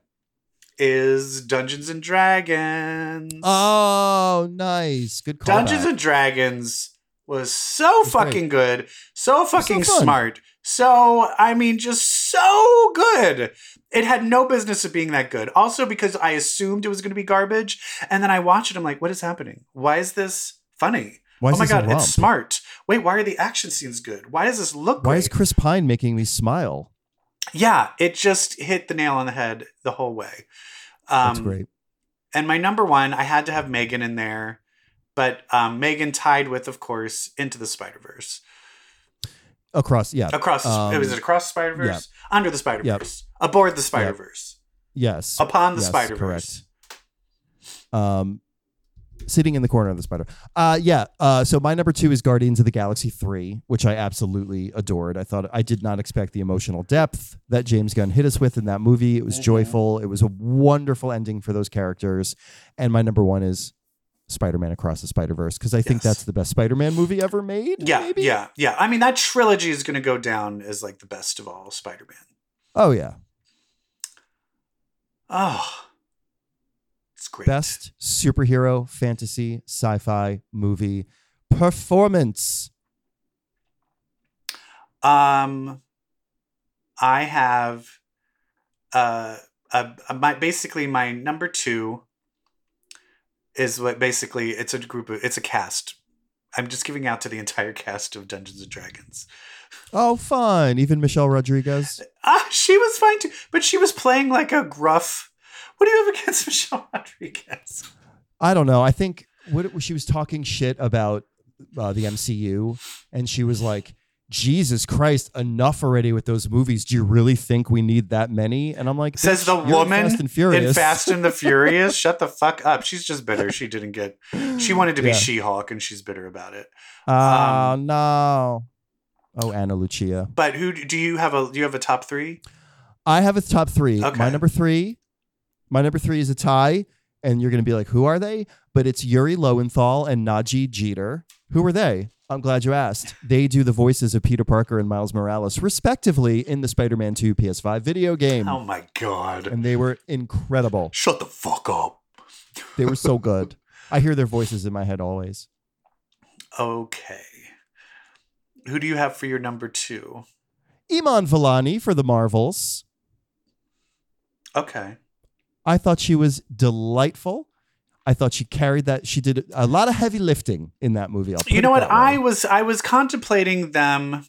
is Dungeons and Dragons. Oh, nice. Good call. Dungeons and Dragons was so great. fucking good, so fucking fun. smart. So I mean, just so good. It had no business of being that good. Also, because I assumed it was going to be garbage, and then I watched it. I'm like, what is happening? Why is this funny? Why is oh my god, it's smart. Wait, why are the action scenes good? Why does this look? Why great? is Chris Pine making me smile? Yeah, it just hit the nail on the head the whole way. Um, That's great. And my number one, I had to have Megan in there, but um, Megan tied with, of course, Into the Spider Verse. Across, yeah. Across, Um, it was it across Spider Verse, under the Spider Verse, aboard the Spider Verse, Yes. upon the Yes, Spider Verse. Um, sitting in the corner of the spider. Uh, yeah. Uh, so my number two is Guardians of the Galaxy three, which I absolutely adored. I thought I did not expect the emotional depth that James Gunn hit us with in that movie. It was Mhm. joyful. It was a wonderful ending for those characters. And my number one is Spider-Man Across the Spider-Verse because I think that's the best Spider-Man movie ever made. Yeah, maybe? yeah, yeah. I mean, that trilogy is going to go down as like the best of all Spider Man. Oh yeah. Oh, it's great. Best superhero fantasy sci-fi movie performance. Um, I have uh, a, my basically my number two is what basically it's a group of it's a cast. I'm just giving out to the entire cast of Dungeons and Dragons. Oh, fun. Even Michelle Rodriguez. (laughs) Ah, she was fine too, but she was playing like a gruff. What do you have against (laughs) Michelle Rodriguez? I don't know. I think what she was talking shit about uh, the MCU, and she was like, "Jesus Christ, enough already with those movies. Do you really think we need that many?" And I'm like, Says the woman Fast and Furious. in Fast and the (laughs) Furious. Shut the fuck up. She's just bitter. She didn't get. She wanted to be Yeah. She-Hulk, and she's bitter about it. Oh um, no. Oh, Ana Lucia. But who do you have a? Do you have a top three? I have a top three. Okay. My number three, my number three is a tie, and you're gonna be like, "Who are they?" But it's Yuri Lowenthal and Nadji Jeter. Who are they? I'm glad you asked. They do the voices of Peter Parker and Miles Morales, respectively, in the Spider Man 2 PS5 video game. Oh my god. And they were incredible. Shut the fuck up. They were so good. I hear their voices in my head always. Okay. Who do you have for your number two? Iman Vellani for the Marvels. Okay. I thought she was delightful. I thought she carried that. She did a lot of heavy lifting in that movie. You know what? I was I was contemplating them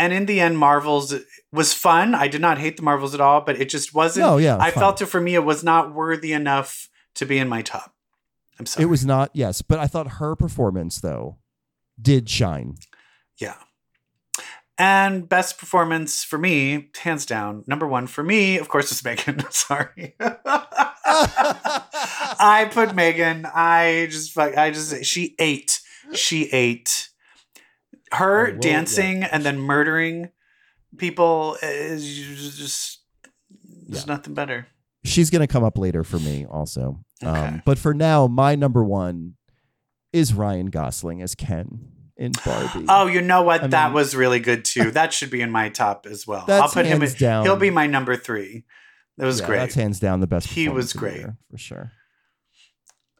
and in the end Marvels was fun. I did not hate the Marvels at all, but it just wasn't No, yeah, I felt it for me it was not worthy enough to be in my top. I'm sorry. It was not, yes, but I thought her performance though did shine. Yeah. And best performance for me, hands down, number one for me, of course, is Megan. (laughs) Sorry. (laughs) I put Megan. I just. I just she ate. She ate. Her Oh, well, dancing and then murdering people is just there's Yeah. nothing better. She's going to come up later for me also. Okay. Um, but for now, my number one is Ryan Gosling as Ken in Barbie. Oh, you know what? I that mean- was really good too. (laughs) That should be in my top as well. I'll put him in. down. He'll be my number three. That was Yeah, great. That's hands down the best. He was performance of the great. year, for sure.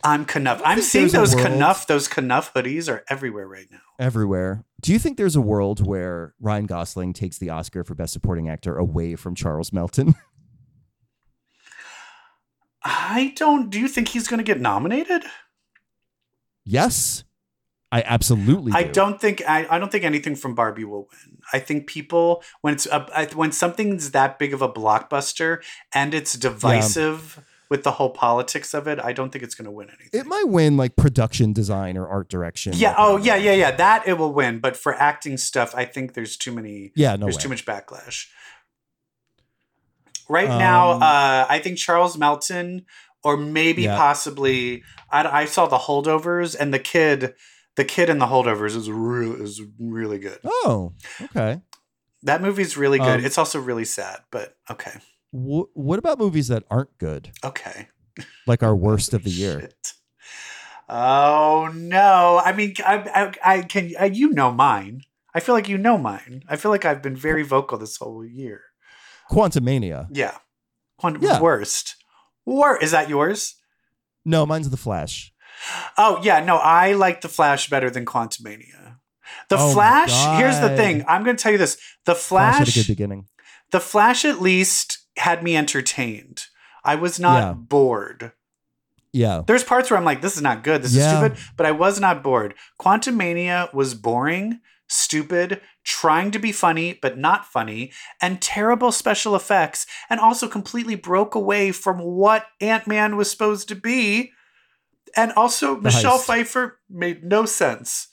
I'm Kenough. I'm seeing those Kenough. Those Kenough hoodies are everywhere right now. Everywhere. Do you think there's a world where Ryan Gosling takes the Oscar for Best Supporting Actor away from Charles Melton? (laughs) I don't. Do you think he's going to get nominated? yes, I absolutely. I do. don't think. I, I don't think anything from Barbie will win. I think people when it's a, I- when something's that big of a blockbuster and it's divisive with the whole politics of it, I don't think it's going to win anything. It might win like production design or art direction. yeah. like, Oh, uh, yeah, yeah, yeah. That it will win. But for acting stuff, I think there's too many. Yeah, no there's way. too much backlash. Right now, Um, uh, I think Charles Melton, or maybe Yeah. possibly, I, I saw the holdovers, and the kid, the kid and the holdovers is real is really good. Oh, okay. That movie's really good. Um, it's also really sad, but okay, Wh- what about movies that aren't good, okay. (laughs) like our worst of the year? Shit. Oh no! I mean, I, I, I can. I, you know mine. I feel like you know mine. I feel like I've been very vocal this whole year. Quantumania. Yeah. One Yeah. worst. War is that yours? No, mine's The Flash. Oh yeah, no, I like the Flash better than Quantumania. The Oh Flash. Here's the thing. I'm going to tell you this. The Flash had a good beginning. the Flash at least had me entertained. I was not Yeah. bored. Yeah. There's parts where I'm like, this is not good. This Yeah. is stupid. But I was not bored. Quantumania was boring, stupid, trying to be funny, but not funny, and terrible special effects, and also completely broke away from what Ant Man was supposed to be. And also, Michelle heist. Pfeiffer made no sense.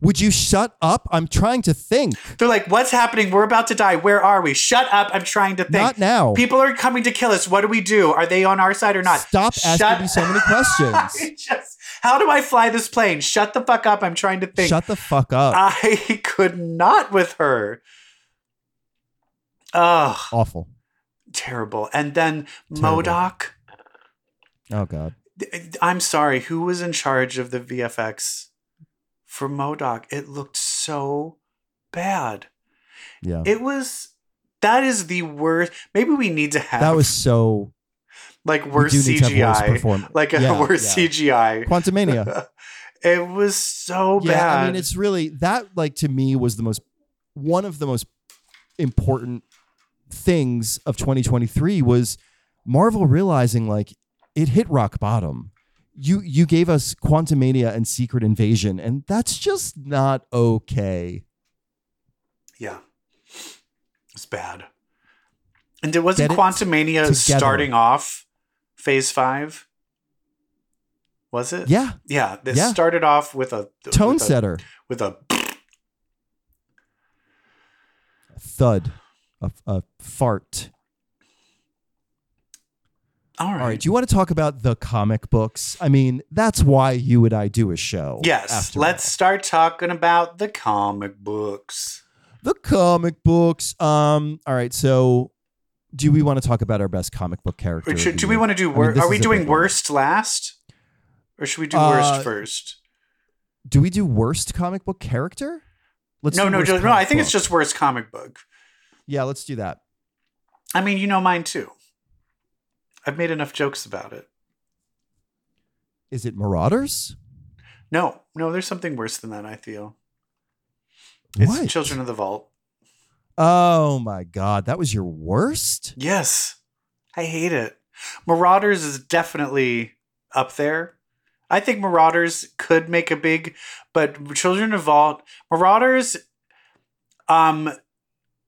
Would you shut up? I'm trying to think. They're like, what's happening? We're about to die. Where are we? Shut up. I'm trying to think. Not now. People are coming to kill us. What do we do? Are they on our side or not? Stop asking me so many (laughs) questions. Just, how do I fly this plane? Shut the fuck up. I'm trying to think. Shut the fuck up. I (laughs) could not with her. Oh, Awful. terrible. And then Terrible. MODOK. Oh god. I'm sorry. Who was in charge of the VFX for MODOK? It looked so bad. Yeah. It was. That is the worst. Maybe we need to have that was so like worse do need to have worse CGI, perform- like a Yeah, (laughs) worse yeah. CGI. Quantumania. (laughs) it was so yeah, bad. I mean it's really that like to me was the most one of the most important things of 2023 was Marvel realizing like it hit rock bottom. You you gave us Quantumania and Secret Invasion and that's just not okay. yeah, it's bad. And it wasn't Get it Quantumania starting off Phase Five. Was it? Yeah, yeah. It Yeah. started off with a tone with a, setter. with a thud, a, a fart. All right. All right, do you want to talk about the comic books? I mean, that's why you and I do a show. yes, let's all. start talking about the comic books. the comic books. Um, all right, so do we want to talk about our best comic book character? Should, do we want to do? I mean, are we doing big one. worst last, or should we do Uh, worst first? do we do worst comic book character? Let's no, no, just, no. I think it's just worst comic book. Yeah, let's do that. I mean, you know mine too. I've made enough jokes about it. Is it Marauders? No, no, there's something worse than that. I feel it's What? Children of the Vault. Oh my god, that was your worst? Yes, I hate it. Marauders is definitely up there. I think Marauders could make a big, but Children of Vault, Marauders, um,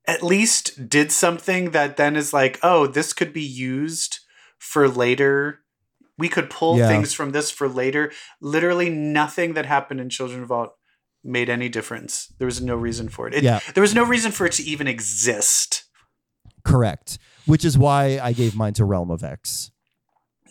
at least did something that then is like, oh, this could be used for later. We could pull Yeah. things from this for later. Literally nothing that happened in Children of Vault made any difference. There was no reason for it. it Yeah. There was no reason for it to even exist. Correct. Which is why I gave mine to Realm of X.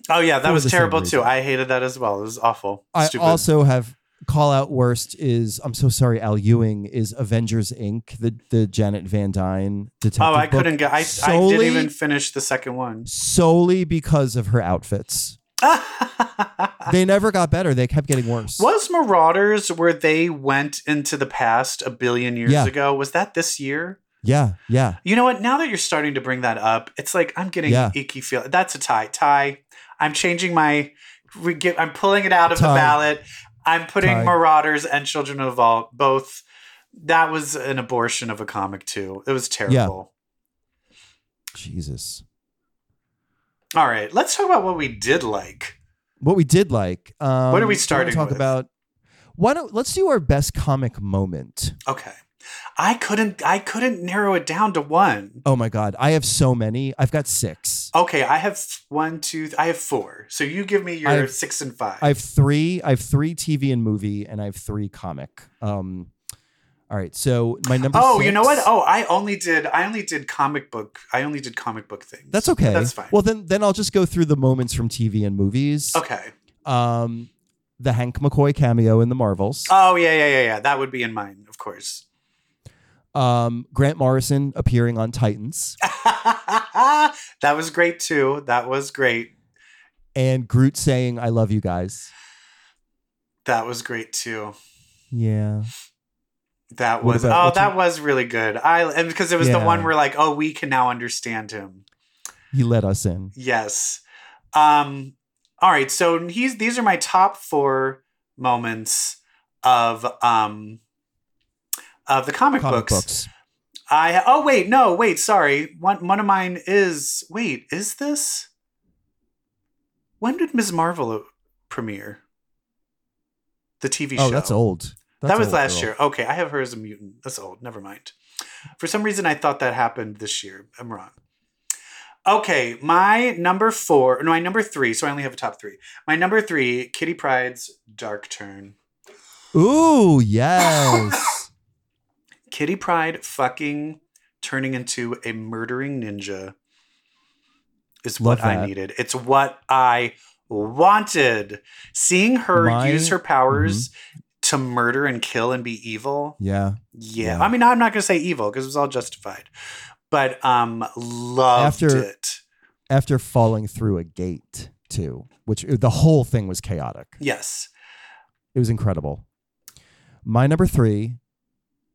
Oh yeah, that was terrible too. I hated that as well. It was awful. I Stupid. also have call out worst is I'm so sorry, Al Ewing is Avengers Inc. The the Janet Van Dyne detective. oh, I book, couldn't get. I, I didn't even finish the second one. solely because of her outfits. (laughs) They never got better. They kept getting worse. was Marauders where they went into the past a billion years Yeah. ago? Was that this year? Yeah, yeah. You know what? Now that you're starting to bring that up, it's like I'm getting Yeah. icky feel. That's a tie. Tie. I'm changing my. We get. I'm pulling it out of the ballot. I'm putting. Marauders and Children of the Vault both. That was an abortion of a comic too. It was terrible. Jesus. All right, let's talk about what we did like. What we did like. Um, What are we wanna starting Talk with? about. Why don't let's do our best comic moment. Okay. I couldn't I couldn't narrow it down to one. Oh my god, I have so many. I've got six. Okay, I have one, two, th- I have four. So you give me your have- six and five. I have three. I have three TV and movie, and I have three comic. Um, all right. So my number. oh, you know what? Oh, I only did I only did comic book. I only did comic book things. that's okay. That's fine. Well, then then I'll just go through the moments from TV and movies. okay. Um, the Hank McCoy cameo in the Marvels. Oh yeah, yeah, yeah, yeah. That would be in mine, of course. Um, Grant Morrison appearing on Titans, (laughs) that was great too. That was great. and Groot saying "I love you guys." That was great too. Yeah. That was about- oh, that your- was really good. I and because it was the one where like, oh, we can now understand him. He let us in. Yes. Um all right, so he's these are my top 4 moments of um of the comic, Comic books. books. I oh wait, no, wait, sorry. One one of mine is wait, is this When did Ms. Marvel premiere? The TV oh, show. Oh, that's old. That's that was old, last year. Okay, I have her as a mutant. That's old. Never mind. For some reason, I thought that happened this year. I'm wrong. Okay, my number four, no, my number three. So I only have a top three. My number three, Kitty Pryde's Dark Turn. Ooh, yes. Kitty Pryde fucking turning into a murdering ninja is Love what I needed. It's what I wanted. Seeing her My- mm-hmm. use her powers to murder and kill and be evil. yeah. Yeah. Yeah. I mean, I'm not going to say evil because it was all justified, but um, loved After- it. After falling through a gate too, which the whole thing was chaotic. Yes. It was incredible. My number three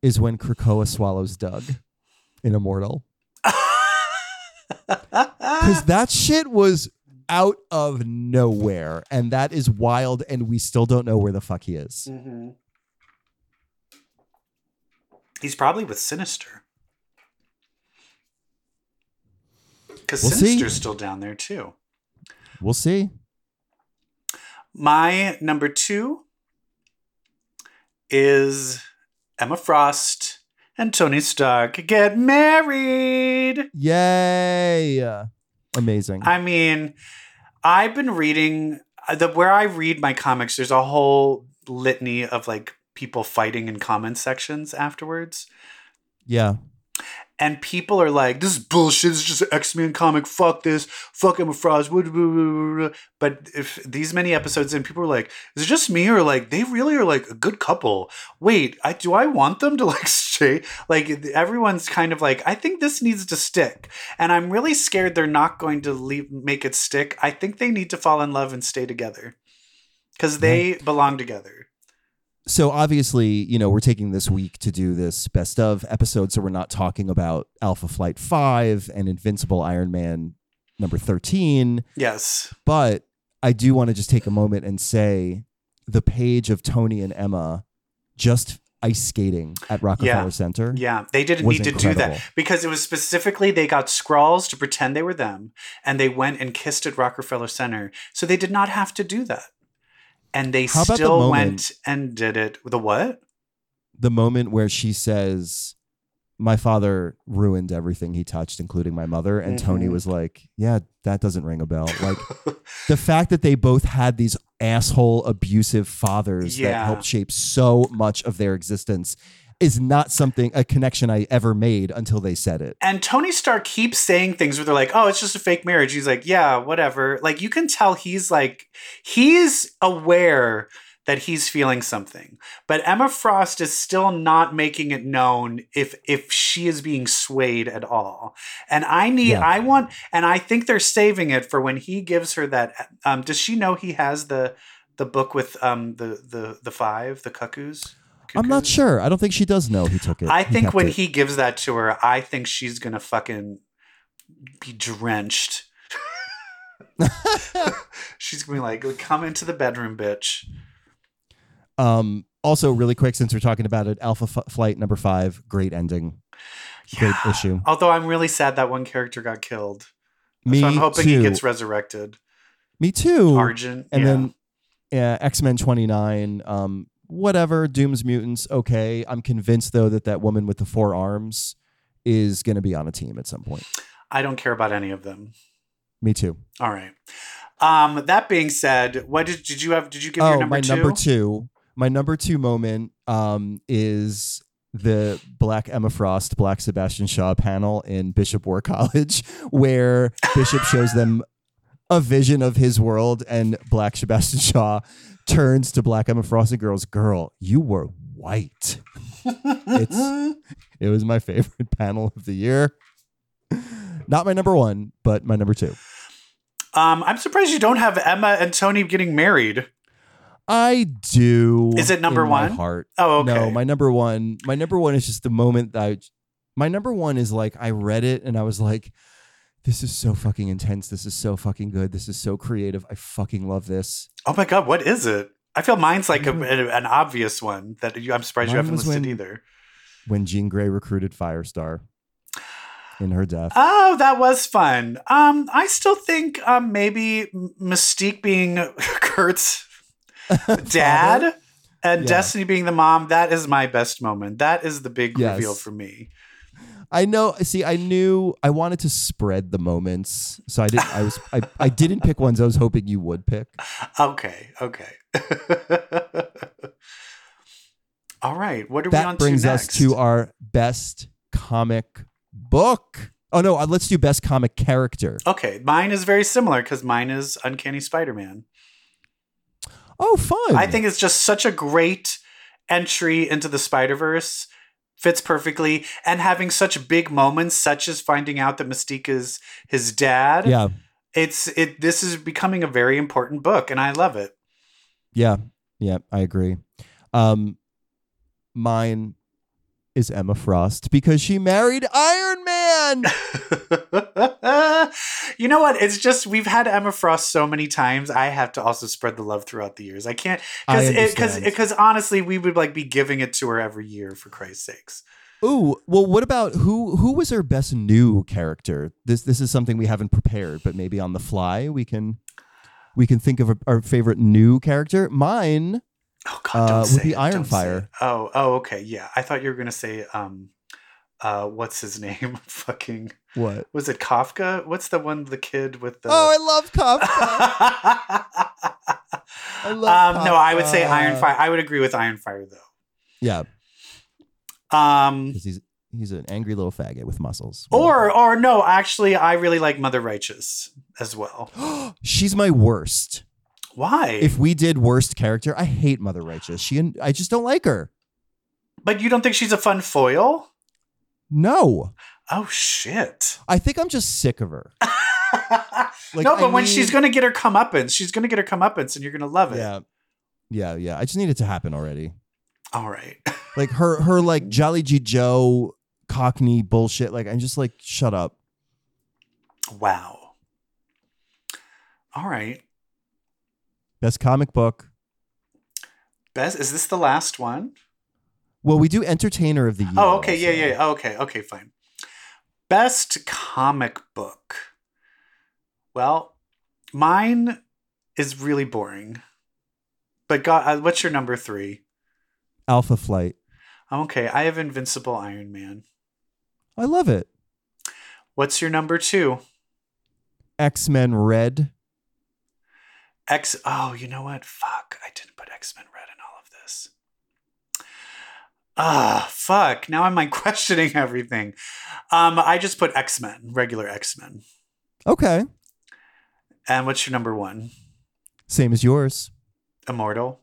is when Krakoa swallows Doug in Immortal. Because (laughs) that shit was out of nowhere. And that is wild. And we still don't know where the fuck he is. Mhm. He's probably with Sinister. Because We'll see. Sinister's still down there too. We'll see. My number two is Emma Frost and Tony Stark get married. Yay. Amazing. I mean, I've been reading uh, the where I read my comics. There's a whole litany of like people fighting in comment sections afterwards, yeah. And people are like, "This is bullshit. This is just an X Men comic. Fuck this. Fuck Emma Frost." blah, blah, blah, blah, blah." But if these many episodes in, people are like, "Is it just me or like they really are like a good couple?" Wait, I do I want them to (laughs) like stay? Like everyone's kind of like, I think this needs to stick, and I'm really scared they're not going to leave make it stick. I think they need to fall in love and stay together because they mm-hmm. belong together. So obviously, you know, we're taking this week to do this best of episode, so we're not talking about Alpha Flight 5 and Invincible Iron Man number 13, Yes. but I do want to just take a moment and say the page of Tony and Emma just ice skating at Rockefeller Yeah. Center. Yeah, they didn't need to do that because it was specifically they got Skrulls to pretend they were them and they went and kissed at Rockefeller Center. So they did not have to do that. And they How about the still went and did it. The what? The moment where she says, my father ruined everything he touched, including my mother. And Tony Mhm. was like, Yeah, that doesn't ring a bell. Like, (laughs) the fact that they both had these asshole abusive fathers that helped shape so much of their existence is not something a connection I ever made until they said it. And Tony Stark keeps saying things where they're like, "Oh, it's just a fake marriage." He's like, "Yeah, whatever." Like you can tell he's like he's aware that he's feeling something. But Emma Frost is still not making it known if if she is being swayed at all. And I need Yeah. I want and I think they're saving it for when he gives her that um does she know he has the the book with um the the the five, the cuckoos? I'm not sure. I don't think she does know he took it. I think kept when it. he gives that to her, I think she's gonna fucking be drenched. (laughs) she's gonna be like, "Come into the bedroom, bitch." Um, also, really quick, since we're talking about it, Alpha F- Flight number five, great ending, great issue. Although I'm really sad that one character got killed, Me so I'm hoping too. he gets resurrected. Me too. Argent, and yeah. then uh, X Men 29, um, whatever, Doom's Mutants, okay. I'm convinced, though, that that woman with the four arms is going to be on a team at some point. I don't care about any of them. Me too. All right. Um, that being said, what did did you have? Did you give oh, your number my two? number two. My number two moment um, is the Black Emma Frost, Black Sebastian Shaw panel in Bishop War College, (laughs) where Bishop shows them a vision of his world, and Black Sebastian Shaw turns to Black Emma Frost and goes, "Girl, you were white." It's- (laughs) It was my favorite (laughs) panel of the year. Not my number one, but my number two. um, I'm surprised you don't have Emma and Tony getting married. I do. Is it number one? Heart. Oh, okay. No, my number one. My number one is just the moment that I. My number one is like I read it and I was like, "This is so fucking intense. This is so fucking good. This is so creative. I fucking love this." Oh my god, what is it? I feel mine's like a, an obvious one that you, I'm surprised you haven't listed when- either. When Jean Grey recruited Firestar in her death. Oh, that was fun. Um, I still think um maybe Mystique being (laughs) Kurt's (laughs) dad and Yeah. Destiny being the mom. That is my best moment. That is the big Yes. reveal for me. I know. See, I knew I wanted to spread the moments, so I didn't. I was. I, I didn't pick ones I was hoping you would pick. Okay, okay. (laughs) All right, what are we on that brings to us to our best comic book. Oh no, uh, let's do best comic character. Okay, mine is very similar because mine is Uncanny Spider-Man. Oh, fun! I think it's just such a great entry into the Spider Verse. Fits perfectly, and having such big moments, such as finding out that Mystique is his dad. Yeah, it's it. This is becoming a very important book, and I love it. yeah, yeah. I agree. Um, mine is Emma Frost because she married Iron Man. (laughs) you know what? It's just we've had Emma Frost so many times. I have to also spread the love throughout the years. I can't because because because honestly, we would like be giving it to her every year for Christ's sakes. Ooh, well, what about who? Who was her best new character? This this is something we haven't prepared, but maybe on the fly we can we can think of a, our favorite new character. Mine Oh God, don't Uh, would say be it, don't say Fire. Oh, oh, okay, yeah. I thought you were gonna say, um, uh, what's his (laughs) name? Fucking what? was it Kafka? What's the one? The kid with the. Oh, I love Kafka. (laughs) I love um, no, I would say Kafka. Iron Fire. I would agree with Iron Fire though. yeah, Um, because he's he's an angry little faggot with muscles. or or no, actually, I really like Mother Righteous as well. (gasps) she's my worst. Why? If we did worst character, I hate Mother Righteous. She and I just don't like her. but you don't think she's a fun foil? No, Oh shit. I think I'm just sick of her. (laughs) Like, no, I but when she's gonna get her comeuppance, she's gonna get her comeuppance, and you're gonna love it. Yeah, yeah, yeah. I just need it to happen already. All right. (laughs) Like her her like Jolly G Joe Cockney bullshit. Like I'm just like, shut up. Wow. All right. Best comic book. Best is this the last one? Well, we do entertainer of the year. Oh, okay. Yeah, yeah. yeah. Okay. Okay, fine. Best comic book. Well, mine is really boring. But God, uh, what's your number 3? Alpha Flight. Okay, I have Invincible Iron Man. I love it. What's your number 2? X Men Red. X Oh, you know what? Fuck. I didn't put X-Men Red in all of this. Ah, fuck. Now I'm like (laughs) questioning everything. Um, I just put X-Men, regular X-Men. Okay. And what's your number one? Same as yours. Immortal.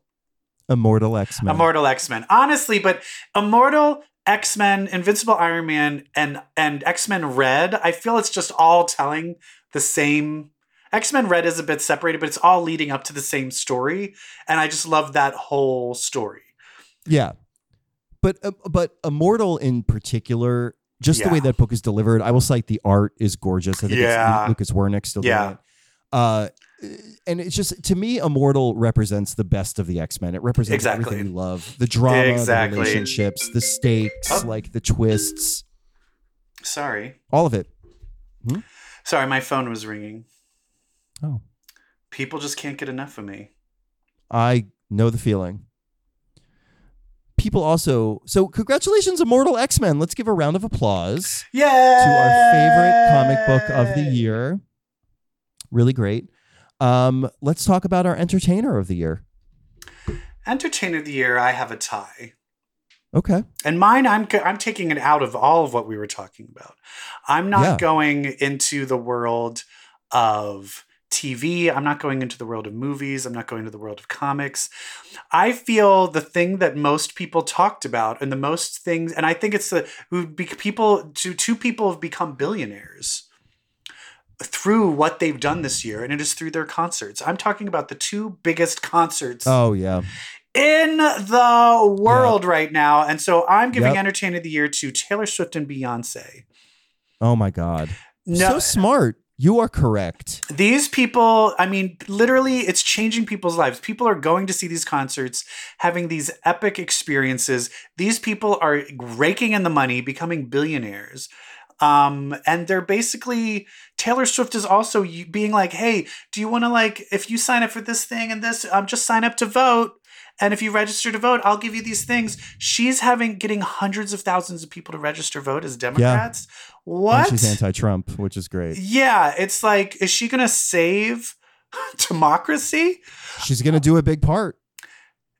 Immortal X Men. Immortal X-Men. Honestly, but Immortal X-Men, Invincible Iron Man, and and X-Men Red, I feel it's just all telling the same X-Men Red is a bit separated, but it's all leading up to the same story. And I just love that whole story. Yeah. But uh, but Immortal in particular, just the way that book is delivered, I will cite the art is gorgeous. I think Yeah. it's Lucas Werneck still Yeah. doing it. Uh, and it's just to me, Immortal represents the best of the X Men. It represents Exactly. everything we love: the drama, Exactly. the relationships, the stakes, Oh. like the twists, Sorry. all of it. Sorry, my phone was ringing. Oh, People just can't get enough of me. I know the feeling. People also so congratulations, Immortal X Men. Let's give a round of applause. Yeah. to our favorite comic book of the year. Really great. Um, let's talk about our entertainer of the year. Entertainer of the year, I have a tie. Okay. And mine, I'm I'm taking it out of all of what we were talking about. I'm not Yeah. going into the world of TV. I'm not going into the world of movies. I'm not going to the world of comics. I feel the thing that most people talked about, and the most things, and I think it's the people. Two two people have become billionaires through what they've done this year, and it is through their concerts. I'm talking about the two biggest concerts Oh yeah. in the world right now. And so I'm giving Yep. Entertainer of the Year to Taylor Swift and Beyonce. Oh my God. No, So smart. You are correct. these people, I mean, literally, it's changing people's lives. People are going to see these concerts, having these epic experiences. These people are raking in the money, becoming billionaires. Um, and they're basically Taylor Swift is also being like, "Hey, do you want to like if you sign up for this thing and this, um, just sign up to vote." And if you register to vote, I'll give you these things. She's having getting hundreds of thousands of people to register vote as Democrats. And What? she's anti-Trump, which is great. Yeah, it's like, is she gonna save (laughs) democracy? She's gonna do a big part.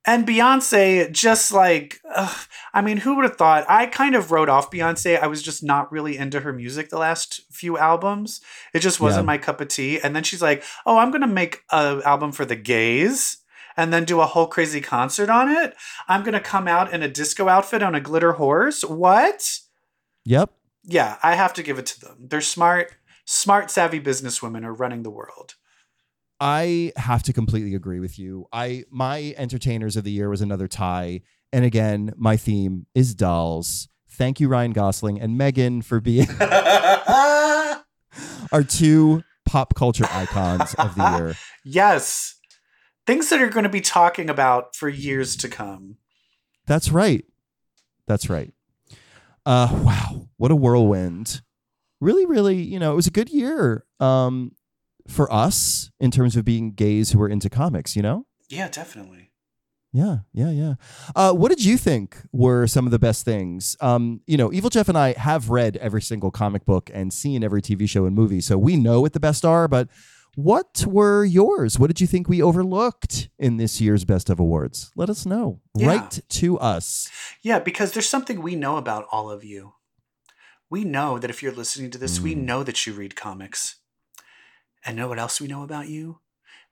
And Beyonce, just like, ugh, I mean, who would have thought? I kind of wrote off Beyonce. I was just not really into her music the last few albums. It just wasn't Yeah. my cup of tea. And then she's like, oh, I'm gonna make an album for the gays. And then do a whole crazy concert on it. I'm gonna come out in a disco outfit on a glitter horse. What? Yep. Yeah, I have to give it to them. They're smart, smart, savvy businesswomen are running the world. I have to completely agree with you. I my entertainers of the year was another tie. And again, my theme is dolls. Thank you, Ryan Gosling and Megan, for being (laughs) (laughs) our two pop culture icons of the year. yes. Things that are going to be talking about for years to come. That's right. That's right. Uh wow, what a whirlwind. Really, really, you know, it was a good year um for us in terms of being gays who are into comics, you know? Yeah, definitely. Yeah, yeah, yeah. Uh, what did you think were some of the best things? Um, you know, Evil Jeff and I have read every single comic book and seen every TV show and movie, so we know what the best are. But what were yours? What did you think we overlooked in this year's Best of Awards? Let us know. Yeah. Write to us. Yeah, because there's something we know about all of you. We know that if you're listening to this, we Mm. know that you read comics. And know what else we know about you?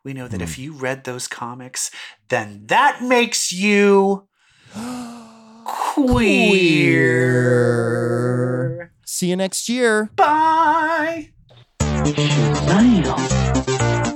We know that Mm. if you read those comics, then that makes you (gasps) queer. See you next year. Bye. Smile.